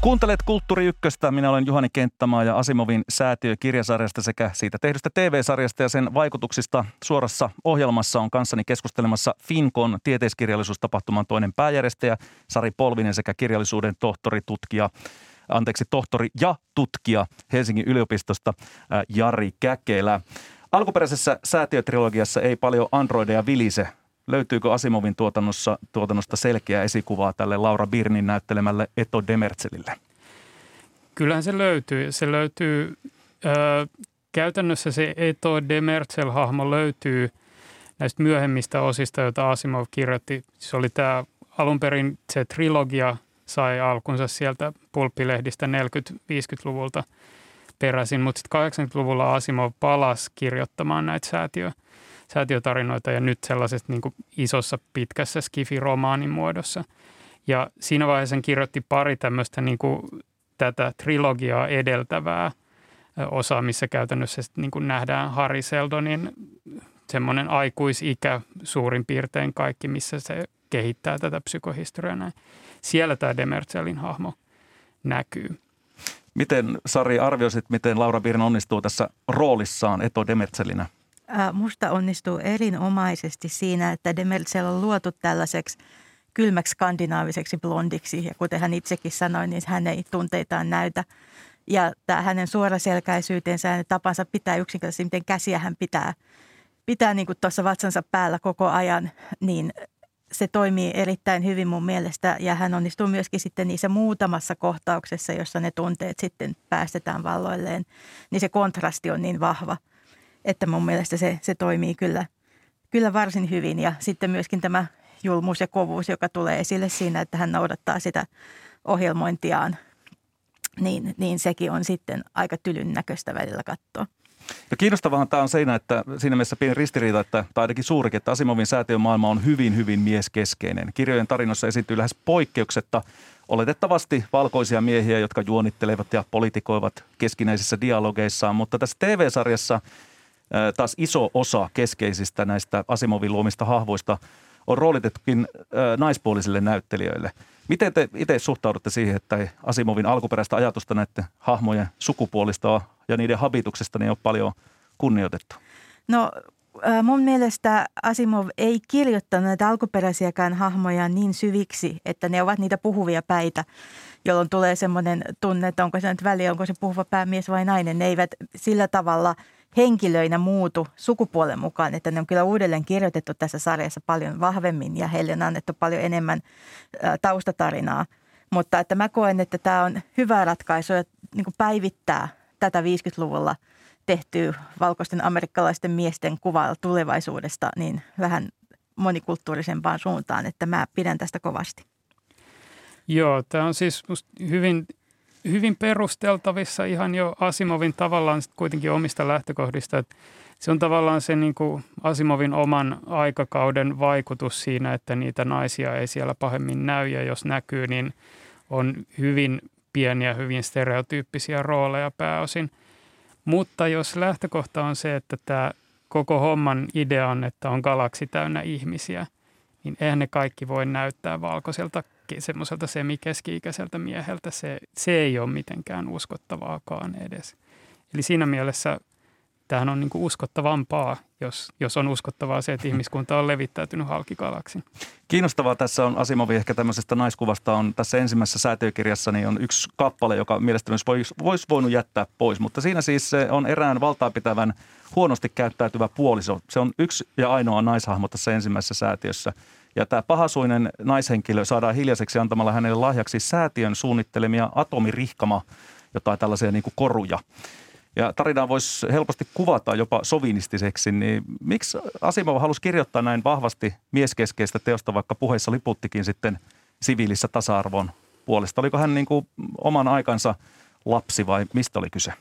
Kuuntelet Kulttuuri Ykköstä. Minä olen Juhani Kenttämaa ja Asimovin säätiökirjasarjasta sekä siitä tehdystä TV-sarjasta ja sen vaikutuksista suorassa ohjelmassa on kanssani keskustelemassa Finkon tieteiskirjallisuustapahtuman toinen pääjärjestäjä Sari Polvinen sekä kirjallisuuden tohtori, tutkija, anteeksi, tohtori ja tutkija Helsingin yliopistosta Jari Käkelä. Alkuperäisessä säätiötrilogiassa ei paljon androideja vilise, Löytyykö Asimovin tuotannossa, tuotannosta selkeä esikuvaa tälle Laura Birnin näyttelemälle Eto Demerzelille? Kyllähän se löytyy. Se löytyy, ö, käytännössä se Eto Demerzel-hahmo löytyy näistä myöhemmistä osista, joita Asimov kirjoitti. Se oli tämä alun perin se trilogia sai alkunsa sieltä pulppilehdistä 40-50-luvulta peräisin, mutta sitten 80-luvulla Asimov palasi kirjoittamaan näitä säätiö, säätiötarinoita ja nyt sellaisessa niin isossa pitkässä skifi-romaanin muodossa. Ja siinä vaiheessa kirjoitti pari tämmöistä niin kuin tätä trilogiaa edeltävää osaa, missä käytännössä niin kuin nähdään Harry Seldonin semmoinen aikuisikä suurin piirtein kaikki, missä se kehittää tätä psykohistoriaa. Siellä tämä Demerzelin hahmo näkyy. Miten Sari arvioisit, miten Laura Birn onnistuu tässä roolissaan Eto Demerzelinä? Musta onnistuu erinomaisesti siinä, että Demerzel on luotu tällaiseksi kylmäksi skandinaaviseksi blondiksi. Ja kuten hän itsekin sanoi, niin hän ei tunteitaan näytä. Ja tämä hänen suoraselkäisyytensä ja tapansa pitää yksinkertaisesti, miten käsiä hän pitää, pitää niin tuossa vatsansa päällä koko ajan, niin se toimii erittäin hyvin mun mielestä. Ja hän onnistuu myöskin sitten niissä muutamassa kohtauksessa, jossa ne tunteet sitten päästetään valloilleen. Niin se kontrasti on niin vahva – että mun mielestä se, se toimii kyllä, kyllä varsin hyvin. Ja sitten myöskin tämä julmuus ja kovuus, joka tulee esille siinä, että hän noudattaa sitä ohjelmointiaan, niin, niin sekin on sitten aika tylyn näköistä välillä katsoa. Ja kiinnostavahan tämä on siinä, että siinä mielessä pieni ristiriita, että, tai ainakin suurikin, että Asimovin säätiön maailma on hyvin, hyvin mieskeskeinen. Kirjojen tarinoissa esiintyy lähes poikkeuksetta oletettavasti valkoisia miehiä, jotka juonittelevat ja politikoivat keskinäisissä dialogeissaan, mutta tässä TV-sarjassa – taas iso osa keskeisistä näistä Asimovin luomista hahvoista on roolitettukin naispuolisille näyttelijöille. Miten te itse suhtaudutte siihen, että Asimovin alkuperäistä ajatusta näiden hahmojen sukupuolista ja niiden habituksesta niin on paljon kunnioitettu? No mun mielestä Asimov ei kirjoittanut näitä alkuperäisiäkään hahmoja niin syviksi, että ne ovat niitä puhuvia päitä, jolloin tulee semmoinen tunne, että onko se nyt väliä, onko se puhuva päämies vai nainen. Ne eivät sillä tavalla henkilöinä muutu sukupuolen mukaan, että ne on kyllä uudelleen kirjoitettu tässä sarjassa paljon vahvemmin ja heille on annettu paljon enemmän taustatarinaa. Mutta että mä koen, että tämä on hyvä ratkaisu ja niin päivittää tätä 50-luvulla – tehty valkoisten amerikkalaisten miesten kuvaa tulevaisuudesta niin vähän monikulttuurisempaan suuntaan, että mä pidän tästä kovasti. Joo, tämä on siis hyvin, hyvin perusteltavissa ihan jo Asimovin tavallaan kuitenkin omista lähtökohdista, että se on tavallaan se niin kuin Asimovin oman aikakauden vaikutus siinä, että niitä naisia ei siellä pahemmin näy. Ja jos näkyy, niin on hyvin pieniä, hyvin stereotyyppisiä rooleja pääosin – mutta jos lähtökohta on se, että tämä koko homman idea on, että on galaksi täynnä ihmisiä, niin eihän ne kaikki voi näyttää valkoiselta semmoiselta semikeski-ikäiseltä mieheltä. Se, se ei ole mitenkään uskottavaakaan edes. Eli siinä mielessä tämähän on niin kuin uskottavampaa, jos, jos on uskottavaa se, että ihmiskunta on levittäytynyt halkigalaksin. Kiinnostavaa tässä on Asimovi ehkä tämmöisestä naiskuvasta on tässä ensimmäisessä säätiökirjassa niin on yksi kappale, joka mielestäni olisi vois voinut jättää pois, mutta siinä siis on erään valtaapitävän huonosti käyttäytyvä puoliso. Se on yksi ja ainoa naishahmo tässä ensimmäisessä säätiössä. Ja tämä pahasuinen naishenkilö saadaan hiljaiseksi antamalla hänelle lahjaksi säätiön suunnittelemia atomirihkama, jotain tällaisia niin kuin koruja ja tarinaa voisi helposti kuvata jopa sovinistiseksi, niin miksi Asimov halusi kirjoittaa näin vahvasti mieskeskeistä teosta, vaikka puheissa liputtikin sitten siviilissä tasa-arvon puolesta? Oliko hän niin kuin oman aikansa lapsi vai mistä oli kyse?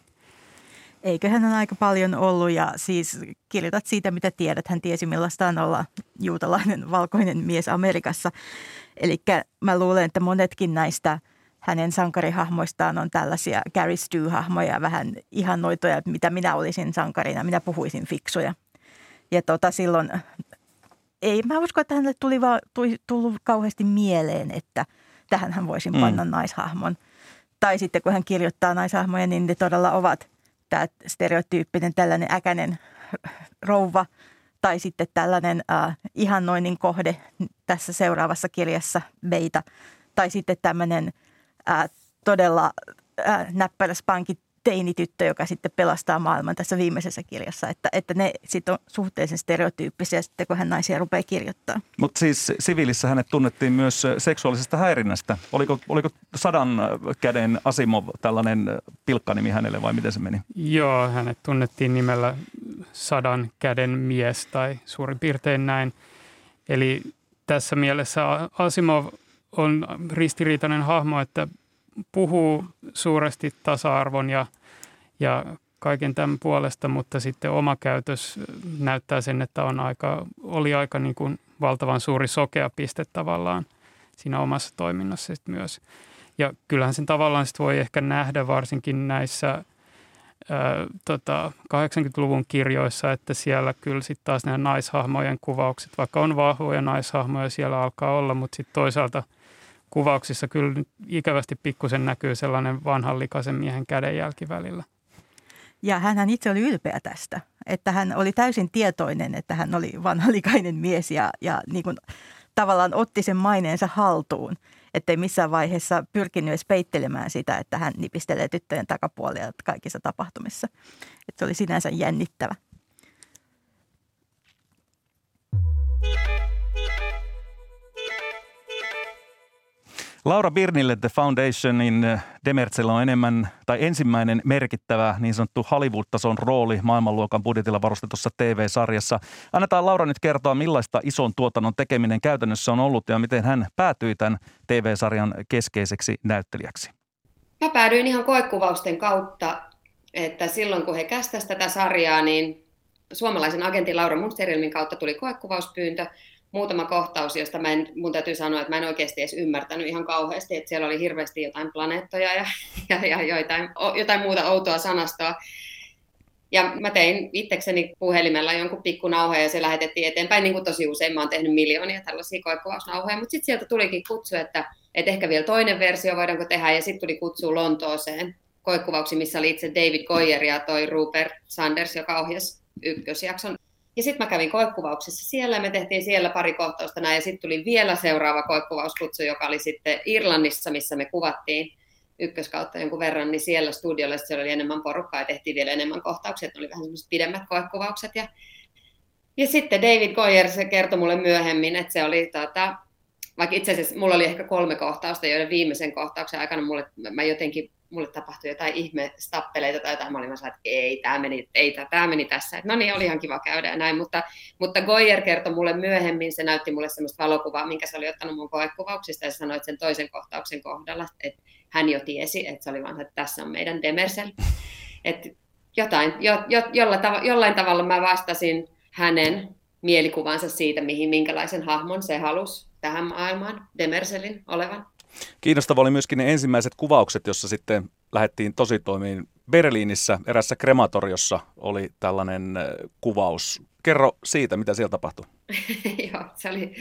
Eiköhän hän aika paljon ollut ja siis kirjoitat siitä, mitä tiedät. Hän tiesi millaista on olla juutalainen valkoinen mies Amerikassa. Eli mä luulen, että monetkin näistä – hänen sankarihahmoistaan on tällaisia Gary Stu-hahmoja, vähän noitoja, mitä minä olisin sankarina. Minä puhuisin fiksuja. Ja tota, silloin ei, mä usko, että hänelle tuli vaan, tuli, tullut kauheasti mieleen, että tähän hän voisin mm. panna mm. naishahmon. Tai sitten kun hän kirjoittaa naishahmoja, niin ne todella ovat tämä stereotyyppinen tällainen äkäinen rouva tai sitten tällainen äh, ihannoinnin kohde tässä seuraavassa kirjassa Beita. Tai sitten tämmöinen – ää, todella ää, näppärä spanki teinityttö, joka sitten pelastaa maailman tässä viimeisessä kirjassa. Että, että ne sitten on suhteellisen stereotyyppisiä sitten, kun hän naisia rupeaa kirjoittaa. Mutta siis siviilissä hänet tunnettiin myös seksuaalisesta häirinnästä. Oliko, oliko sadan käden Asimov tällainen pilkkanimi hänelle vai miten se meni? Joo, hänet tunnettiin nimellä sadan käden mies tai suurin piirtein näin. Eli tässä mielessä Asimov on ristiriitainen hahmo, että puhuu suuresti tasa-arvon ja, ja kaiken tämän puolesta, mutta sitten oma käytös näyttää sen, että on aika, oli aika niin kuin valtavan suuri sokea piste tavallaan siinä omassa toiminnassa myös. Ja kyllähän sen tavallaan sit voi ehkä nähdä varsinkin näissä ää, tota, 80-luvun kirjoissa, että siellä kyllä sitten taas nämä naishahmojen kuvaukset, vaikka on vahvoja naishahmoja siellä alkaa olla, mutta sitten toisaalta – kuvauksissa kyllä ikävästi pikkusen näkyy sellainen vanhan likaisen miehen kädenjälki välillä. Ja hän itse oli ylpeä tästä, että hän oli täysin tietoinen, että hän oli vanhalikainen mies ja, ja niin kuin tavallaan otti sen maineensa haltuun, ettei missään vaiheessa pyrkinyt edes peittelemään sitä, että hän nipistelee tyttöjen takapuolia kaikissa tapahtumissa. Että se oli sinänsä jännittävä. Laura Birnille The Foundationin eh, Demertsellä on enemmän tai ensimmäinen merkittävä niin sanottu Hollywood-tason rooli maailmanluokan budjetilla varustetussa TV-sarjassa. Annetaan Laura nyt kertoa, millaista ison tuotannon tekeminen käytännössä on ollut ja miten hän päätyi tämän TV-sarjan keskeiseksi näyttelijäksi. Mä päädyin ihan koekuvausten kautta, että silloin kun he kästäsivät tätä sarjaa, niin suomalaisen agentin Laura Munsterilmin kautta tuli koekuvauspyyntö – muutama kohtaus, josta mä en, mun täytyy sanoa, että mä en oikeasti edes ymmärtänyt ihan kauheasti, että siellä oli hirveästi jotain planeettoja ja, ja, ja joitain, jotain muuta outoa sanastoa. Ja mä tein itsekseni puhelimella jonkun pikkunauheen ja se lähetettiin eteenpäin, niin kuin tosi usein mä oon tehnyt miljoonia tällaisia koekuvausnauhoja, mutta sitten sieltä tulikin kutsu, että, että ehkä vielä toinen versio voidaanko tehdä, ja sitten tuli kutsu Lontooseen koekuvauksia, missä oli itse David Goyer ja toi Rupert Sanders, joka ohjasi ykkösjakson. Ja sitten mä kävin koekuvauksessa siellä, me tehtiin siellä pari kohtausta näin, ja sitten tuli vielä seuraava koekuvauskutsu, joka oli sitten Irlannissa, missä me kuvattiin ykköskautta jonkun verran, niin siellä studiolla siellä oli enemmän porukkaa ja tehtiin vielä enemmän kohtauksia, että oli vähän semmoiset pidemmät koekuvaukset. Ja, ja sitten David Goyer se kertoi mulle myöhemmin, että se oli tota, vaikka itse asiassa mulla oli ehkä kolme kohtausta, joiden viimeisen kohtauksen aikana mulle, mä jotenkin, mulle tapahtui jotain ihme stappeleita tai jotain, mä olin että ei, tämä meni, ei, tämä meni tässä, että no niin, oli ihan kiva käydä ja näin, mutta, mutta Goyer kertoi mulle myöhemmin, se näytti mulle semmoista valokuvaa, minkä se oli ottanut mun koekuvauksista ja sanoi, että sen toisen kohtauksen kohdalla, että hän jo tiesi, että se oli vaan, että tässä on meidän Demersel. Että jotain, jo, jo, jolla tav- jollain tavalla mä vastasin hänen mielikuvansa siitä, mihin, minkälaisen hahmon se halusi tähän maailmaan Demerselin olevan. Kiinnostava oli myöskin ne ensimmäiset kuvaukset, jossa sitten lähdettiin tositoimiin Berliinissä erässä krematoriossa oli tällainen kuvaus. Kerro siitä, mitä siellä tapahtui. Joo, se oli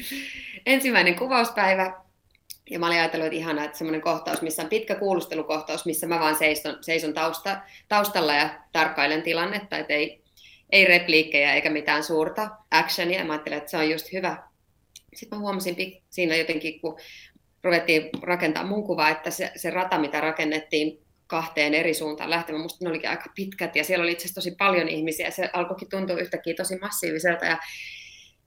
ensimmäinen kuvauspäivä ja mä olin ajatellut, että ihanaa, että semmoinen kohtaus, missä on pitkä kuulustelukohtaus, missä mä vaan seison, seison tausta, taustalla ja tarkkailen tilannetta, että ei, ei repliikkejä eikä mitään suurta actionia. Mä ajattelin, että se on just hyvä. Sitten mä huomasin siinä jotenkin, kun ruvettiin rakentaa mun kuvaa, että se, se rata, mitä rakennettiin kahteen eri suuntaan lähtemään, musta ne olikin aika pitkät ja siellä oli itse asiassa tosi paljon ihmisiä. Se alkoikin tuntua yhtäkkiä tosi massiiviselta ja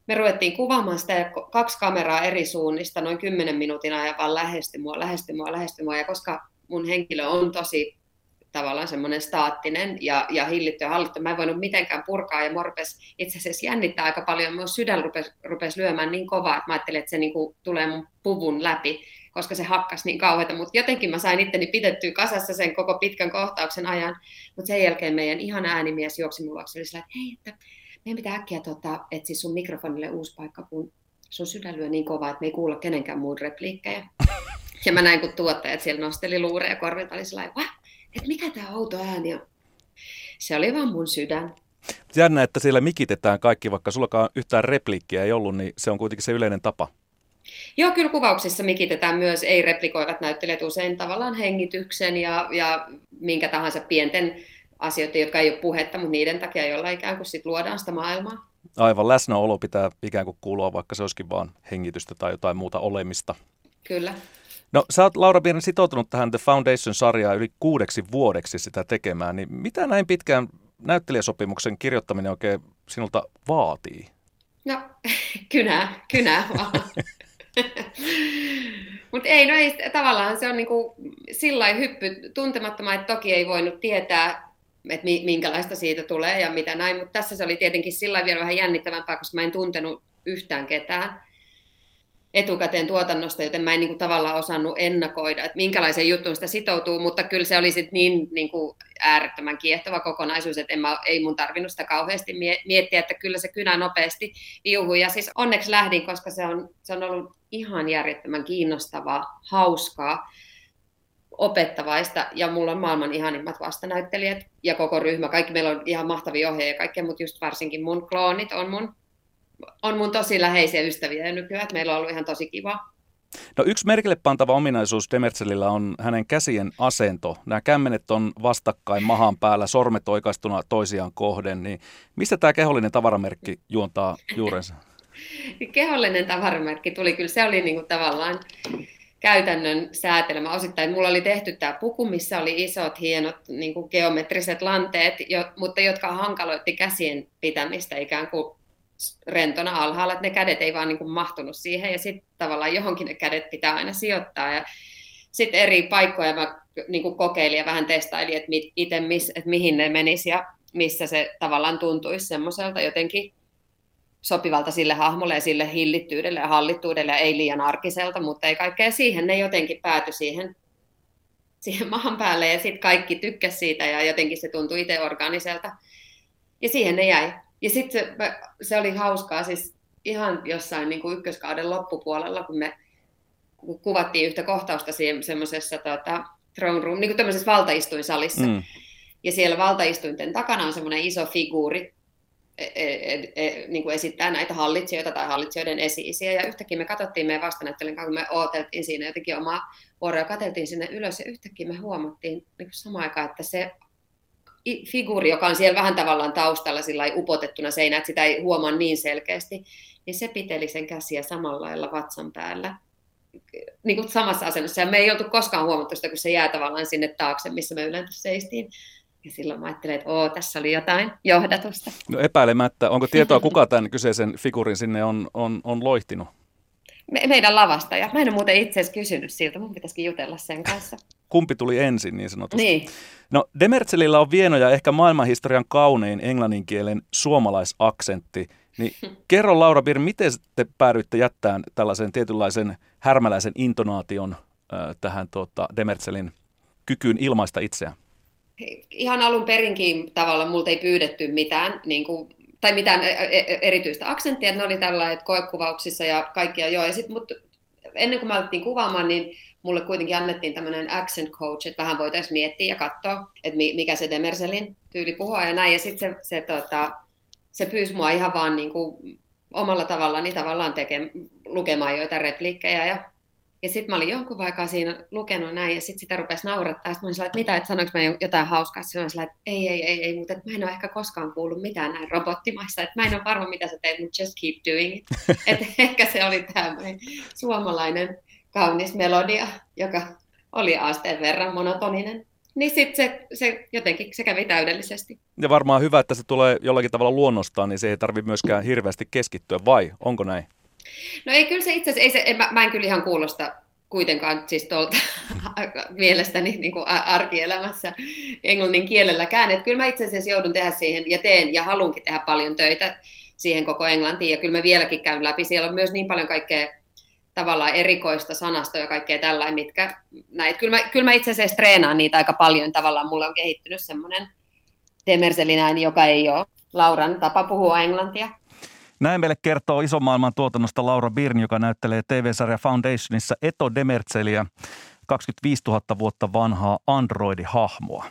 me ruvettiin kuvaamaan sitä ja kaksi kameraa eri suunnista noin 10 minuutin ajan vaan lähesty mua, lähesty mua, lähesty mua. Ja koska mun henkilö on tosi tavallaan semmoinen staattinen ja, ja hillitty ja hallittu. Mä en voinut mitenkään purkaa ja mua itse asiassa jännittää aika paljon. Mun sydän rupesi, rupesi lyömään niin kovaa, että mä ajattelin, että se niinku tulee mun puvun läpi, koska se hakkas niin kauheita. Mutta jotenkin mä sain itteni pidettyä kasassa sen koko pitkän kohtauksen ajan. Mutta sen jälkeen meidän ihan äänimies juoksi mulle, että hei, että meidän pitää äkkiä tota, etsiä sun mikrofonille uusi paikka, kun sun sydän lyö niin kovaa, että me ei kuulla kenenkään muun repliikkejä. Ja mä näin, kun tuottajat siellä nosteli luureja korvilta, oli sellainen, että mikä tämä outo ääni on. Se oli vaan mun sydän. Jännä, että siellä mikitetään kaikki, vaikka sullakaan yhtään repliikkiä ei ollut, niin se on kuitenkin se yleinen tapa. Joo, kyllä kuvauksissa mikitetään myös ei-replikoivat näyttelijät usein tavallaan hengityksen ja, ja minkä tahansa pienten asioita, jotka ei ole puhetta, mutta niiden takia, jolla ikään kuin sit luodaan sitä maailmaa. Aivan, läsnäolo pitää ikään kuin kuulua, vaikka se olisikin vain hengitystä tai jotain muuta olemista. Kyllä. No sä oot Laura Biernen sitoutunut tähän The Foundation-sarjaan yli kuudeksi vuodeksi sitä tekemään, niin mitä näin pitkään näyttelijäsopimuksen kirjoittaminen oikein sinulta vaatii? No, kynää, kynää vaan. Mutta ei, no ei, tavallaan se on niinku sillä hyppy tuntemattomaan, että toki ei voinut tietää, että minkälaista siitä tulee ja mitä näin, mutta tässä se oli tietenkin sillä vielä vähän jännittävämpää, koska mä en tuntenut yhtään ketään etukäteen tuotannosta, joten mä en niin kuin, tavallaan osannut ennakoida, että minkälaisen juttuun sitä sitoutuu, mutta kyllä se oli sit niin, niin kuin, äärettömän kiehtova kokonaisuus, että en mä, ei mun tarvinnut sitä kauheasti miettiä, että kyllä se kynä nopeasti viuhui. Ja siis onneksi lähdin, koska se on, se on ollut ihan järjettömän kiinnostavaa, hauskaa opettavaista ja mulla on maailman ihanimmat vastanäyttelijät ja koko ryhmä. Kaikki meillä on ihan mahtavia ohjeja ja kaikkea, mutta just varsinkin mun kloonit on mun, on mun tosi läheisiä ystäviä ja nykyään, että meillä on ollut ihan tosi kiva. No yksi merkille pantava ominaisuus Demertselillä on hänen käsien asento. Nämä kämmenet on vastakkain mahan päällä, sormet oikaistuna toisiaan kohden. Niin mistä tämä kehollinen tavaramerkki juontaa juurensa? kehollinen tavaramerkki tuli kyllä, se oli niinku tavallaan käytännön säätelemä osittain. Mulla oli tehty tämä puku, missä oli isot, hienot niin kuin geometriset lanteet, jo, mutta jotka hankaloitti käsien pitämistä ikään kuin rentona alhaalla, että ne kädet ei vaan niin kuin mahtunut siihen ja sitten tavallaan johonkin ne kädet pitää aina sijoittaa ja sitten eri paikkoja mä niin kuin kokeilin ja vähän testailin, että itse miss, että mihin ne menisi ja missä se tavallaan tuntuisi semmoiselta jotenkin sopivalta sille hahmolle ja sille hillittyydelle ja hallittuudelle ja ei liian arkiselta, mutta ei kaikkea siihen. Ne jotenkin pääty siihen, siihen maan päälle ja sitten kaikki tykkäsi siitä ja jotenkin se tuntui itse organiselta. Ja siihen ne jäi. Ja sitten se, se oli hauskaa siis ihan jossain niin kuin ykköskauden loppupuolella, kun me kuvattiin yhtä kohtausta semmoisessa tota, throne room, niin kuin tämmöisessä valtaistuinsalissa. Mm ja siellä valtaistuinten takana on semmoinen iso figuuri, e, e, e, e, niin kuin esittää näitä hallitsijoita tai hallitsijoiden esi ja yhtäkkiä me katsottiin meidän vastanäyttelijän kun me odoteltiin siinä jotenkin omaa vuoroa katseltiin sinne ylös ja yhtäkkiä me huomattiin niin samaan aikaan, että se figuuri, joka on siellä vähän tavallaan taustalla sillä upotettuna seinään, että sitä ei huomaa niin selkeästi, niin se piteli sen käsiä samalla lailla vatsan päällä niin kuin samassa asennossa. Ja me ei oltu koskaan huomattu sitä, kun se jää tavallaan sinne taakse, missä me yleensä seistiin. Ja silloin mä ajattelin, että Oo, tässä oli jotain johdatusta. No epäilemättä. Onko tietoa, kuka tämän kyseisen figuurin sinne on, on, on loihtinut? Me, meidän lavastaja. Mä en ole muuten itse asiassa kysynyt siltä, mun pitäisikin jutella sen kanssa. Kumpi tuli ensin niin sanotusti? Niin. No Demerzelillä on vieno ja ehkä maailmanhistorian kaunein englanninkielen suomalaisaksentti. Niin kerro Laura Bir, miten te päädyitte jättämään tällaisen tietynlaisen härmäläisen intonaation äh, tähän tuota, Demerzelin kykyyn ilmaista itseään? Ihan alun perinkin tavalla multa ei pyydetty mitään niin kuin tai mitään e, e, e, erityistä aksenttia, ne oli tällä koekuvauksissa ja kaikkia joo. Ja sit, mut, ennen kuin mä alettiin kuvaamaan, niin mulle kuitenkin annettiin tämmöinen accent coach, että vähän voitaisiin miettiä ja katsoa, että mikä se Demerselin tyyli puhua ja näin. Ja sitten se, se, tota, se pyysi mua ihan vaan niin kuin omalla tavallaan niin tavallaan teke, lukemaan joita repliikkejä ja ja sitten mä olin jonkun aikaa siinä lukenut näin, ja sitten sitä rupesi naurattaa. Sitten mä olin että mitä, että sanoinko mä jotain hauskaa. Sitten mä olin että ei, ei, ei, ei, mutta että mä en ole ehkä koskaan kuullut mitään näin robottimaista. Että mä en ole varma, mitä sä teet, mutta just keep doing it. että ehkä se oli tämmöinen suomalainen kaunis melodia, joka oli asteen verran monotoninen. Niin sitten se, se jotenkin se kävi täydellisesti. Ja varmaan hyvä, että se tulee jollakin tavalla luonnostaan, niin se ei tarvitse myöskään hirveästi keskittyä, vai onko näin? No ei kyllä se itse asiassa, ei se, mä, mä en kyllä ihan kuulosta kuitenkaan siis tuolta mielestäni niin kuin arkielämässä englannin kielelläkään. Että kyllä mä itse asiassa joudun tehdä siihen ja teen ja halunkin tehdä paljon töitä siihen koko englantiin ja kyllä mä vieläkin käyn läpi. Siellä on myös niin paljon kaikkea tavallaan erikoista sanasta ja kaikkea tällainen, mitkä näitä. Kyllä mä, kyllä mä itse asiassa treenaan niitä aika paljon. Tavallaan mulle on kehittynyt semmoinen demerselinäinen, joka ei ole Lauran tapa puhua englantia. Näin meille kertoo ison maailman tuotannosta Laura Birn, joka näyttelee TV-sarja Foundationissa Eto Demertseliä, 25 000 vuotta vanhaa androidihahmoa.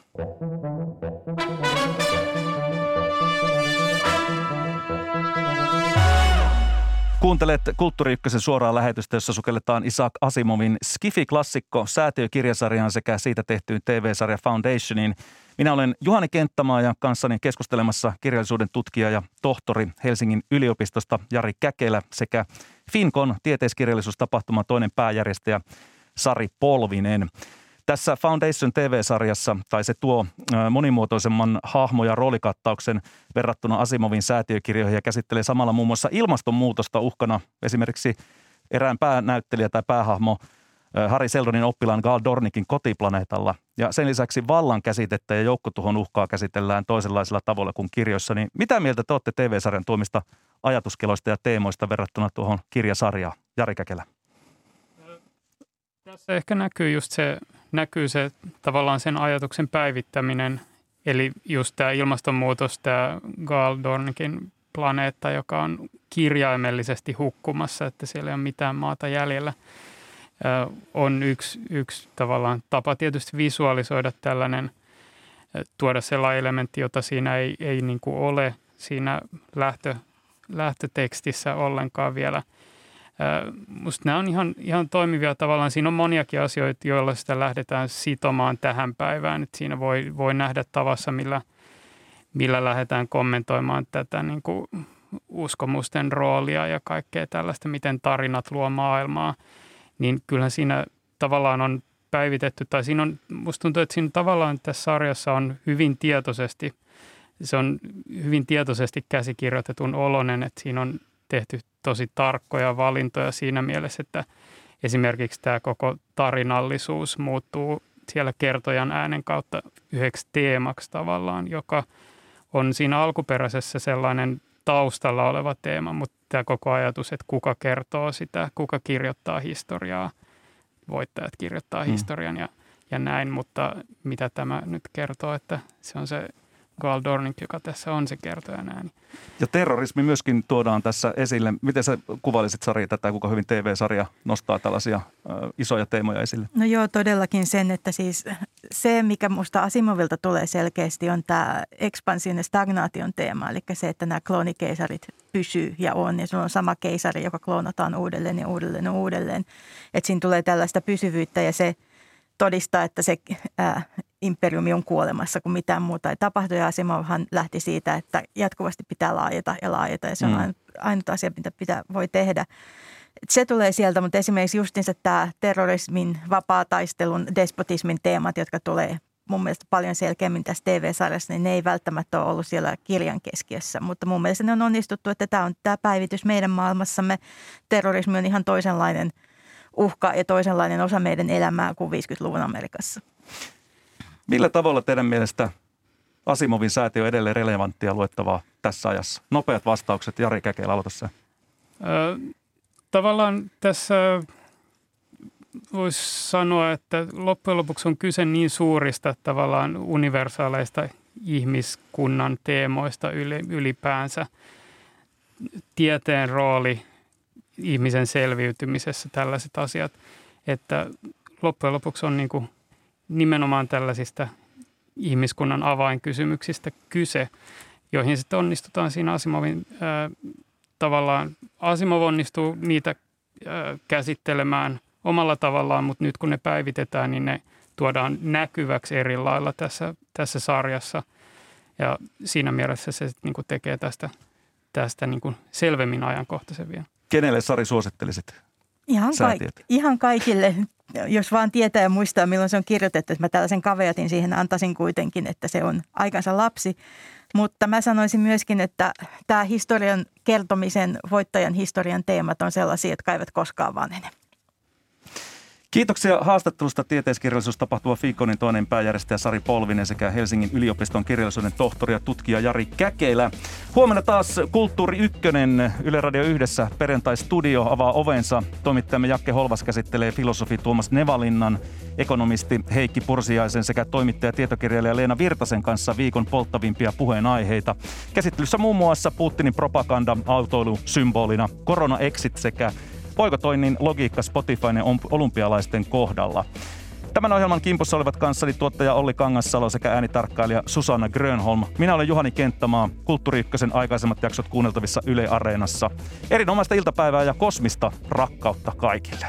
Kuuntelet Kulttuuri Ykkösen suoraa lähetystä, jossa sukelletaan Isaac Asimovin Skifi-klassikko säätiökirjasarjaan sekä siitä tehtyyn TV-sarja Foundationiin. Minä olen Juhani Kenttämaa ja kanssani keskustelemassa kirjallisuuden tutkija ja tohtori Helsingin yliopistosta Jari Käkelä sekä Finkon tieteiskirjallisuustapahtuman toinen pääjärjestäjä Sari Polvinen. Tässä Foundation TV-sarjassa, tai se tuo monimuotoisemman hahmo- ja roolikattauksen verrattuna Asimovin säätiökirjoihin ja käsittelee samalla muun muassa ilmastonmuutosta uhkana esimerkiksi erään päänäyttelijä tai päähahmo Harry Seldonin oppilaan Gal Dornikin kotiplaneetalla. Ja sen lisäksi vallan käsitettä ja joukkotuhon uhkaa käsitellään toisenlaisella tavalla kuin kirjoissa. Niin mitä mieltä te olette TV-sarjan tuomista ajatuskeloista ja teemoista verrattuna tuohon kirjasarjaan? Jari Käkelä. Tässä ehkä näkyy just se, näkyy se tavallaan sen ajatuksen päivittäminen, eli just tämä ilmastonmuutos, tämä Galdornikin planeetta, joka on kirjaimellisesti hukkumassa, että siellä ei ole mitään maata jäljellä, on yksi, yksi tavallaan tapa tietysti visualisoida tällainen, tuoda sellainen elementti, jota siinä ei, ei niin kuin ole siinä lähtö, lähtötekstissä ollenkaan vielä – Musta nämä on ihan, ihan toimivia tavallaan. Siinä on moniakin asioita, joilla sitä lähdetään sitomaan tähän päivään. että siinä voi, voi nähdä tavassa, millä, millä lähdetään kommentoimaan tätä niin kuin uskomusten roolia ja kaikkea tällaista, miten tarinat luo maailmaa. Niin kyllähän siinä tavallaan on päivitetty, tai siinä on, musta tuntuu, että siinä tavallaan tässä sarjassa on hyvin tietoisesti, se on hyvin tietoisesti käsikirjoitetun olonen, että siinä on tehty tosi tarkkoja valintoja siinä mielessä, että esimerkiksi tämä koko tarinallisuus muuttuu siellä kertojan äänen kautta yhdeksi teemaksi tavallaan, joka on siinä alkuperäisessä sellainen taustalla oleva teema, mutta tämä koko ajatus, että kuka kertoo sitä, kuka kirjoittaa historiaa, voittajat kirjoittaa hmm. historian ja, ja näin, mutta mitä tämä nyt kertoo, että se on se Galdornik, joka tässä on se kertojan ääni. Ja terrorismi myöskin tuodaan tässä esille. Miten sä kuvailisit Sari tätä, kuinka hyvin TV-sarja nostaa tällaisia ö, isoja teemoja esille? No joo, todellakin sen, että siis se, mikä musta Asimovilta tulee selkeästi, on tämä ekspansion ja stagnaation teema. Eli se, että nämä kloonikeisarit pysyy ja on, ja sulla on sama keisari, joka kloonataan uudelleen ja uudelleen ja uudelleen. Että siinä tulee tällaista pysyvyyttä ja se todistaa, että se ää, imperiumi on kuolemassa, kun mitään muuta ei tapahdu. Ja Asimovhan lähti siitä, että jatkuvasti pitää laajeta ja laajeta ja se on mm. ainut asia, mitä pitää, voi tehdä. Se tulee sieltä, mutta esimerkiksi justiinsa tämä terrorismin, vapaa-taistelun, despotismin teemat, jotka tulee mun mielestä paljon selkeämmin tässä TV-sarjassa, niin ne ei välttämättä ole ollut siellä kirjan keskiössä. Mutta mun mielestä ne on onnistuttu, että tämä on tämä päivitys meidän maailmassamme. Terrorismi on ihan toisenlainen uhka ja toisenlainen osa meidän elämää kuin 50-luvun Amerikassa. Millä tavalla teidän mielestä Asimovin säätiö on edelleen relevanttia luettavaa tässä ajassa? Nopeat vastaukset. Jari Käkelä, aloita se. Tavallaan tässä voisi sanoa, että loppujen lopuksi on kyse niin suurista tavallaan universaaleista ihmiskunnan teemoista ylipäänsä. Tieteen rooli ihmisen selviytymisessä, tällaiset asiat, että loppujen lopuksi on niin kuin nimenomaan tällaisista ihmiskunnan avainkysymyksistä kyse, joihin sitten onnistutaan siinä Asimovin ää, tavallaan. Asimov onnistuu niitä ää, käsittelemään omalla tavallaan, mutta nyt kun ne päivitetään, niin ne tuodaan näkyväksi eri lailla tässä, tässä sarjassa. Ja siinä mielessä se niin tekee tästä, tästä niin selvemmin ajankohtaisen vielä. Kenelle Sari suosittelisit Ihan, kaik- ihan kaikille, jos vaan tietää ja muistaa, milloin se on kirjoitettu. Että mä tällaisen kaveatin siihen antaisin kuitenkin, että se on aikansa lapsi. Mutta mä sanoisin myöskin, että tämä historian kertomisen, voittajan historian teemat on sellaisia, jotka eivät koskaan vanhene. Kiitoksia haastattelusta tieteiskirjallisuustapahtuma Fiikonin toinen pääjärjestäjä Sari Polvinen sekä Helsingin yliopiston kirjallisuuden tohtori ja tutkija Jari Käkelä. Huomenna taas Kulttuuri Ykkönen Yle Radio Yhdessä perjantai-studio avaa ovensa. Toimittajamme Jakke Holvas käsittelee filosofi Tuomas Nevalinnan, ekonomisti Heikki Pursiaisen sekä toimittaja tietokirjailija Leena Virtasen kanssa viikon polttavimpia puheenaiheita. Käsittelyssä muun muassa Putinin propaganda autoilu symbolina, korona-exit sekä poikotoinnin logiikka Spotifyn ja olympialaisten kohdalla. Tämän ohjelman kimpussa olivat kanssani tuottaja Olli Kangassalo sekä äänitarkkailija Susanna Grönholm. Minä olen Juhani Kenttämaa, Kulttuuri aikaisemmat jaksot kuunneltavissa Yle Areenassa. Erinomaista iltapäivää ja kosmista rakkautta kaikille.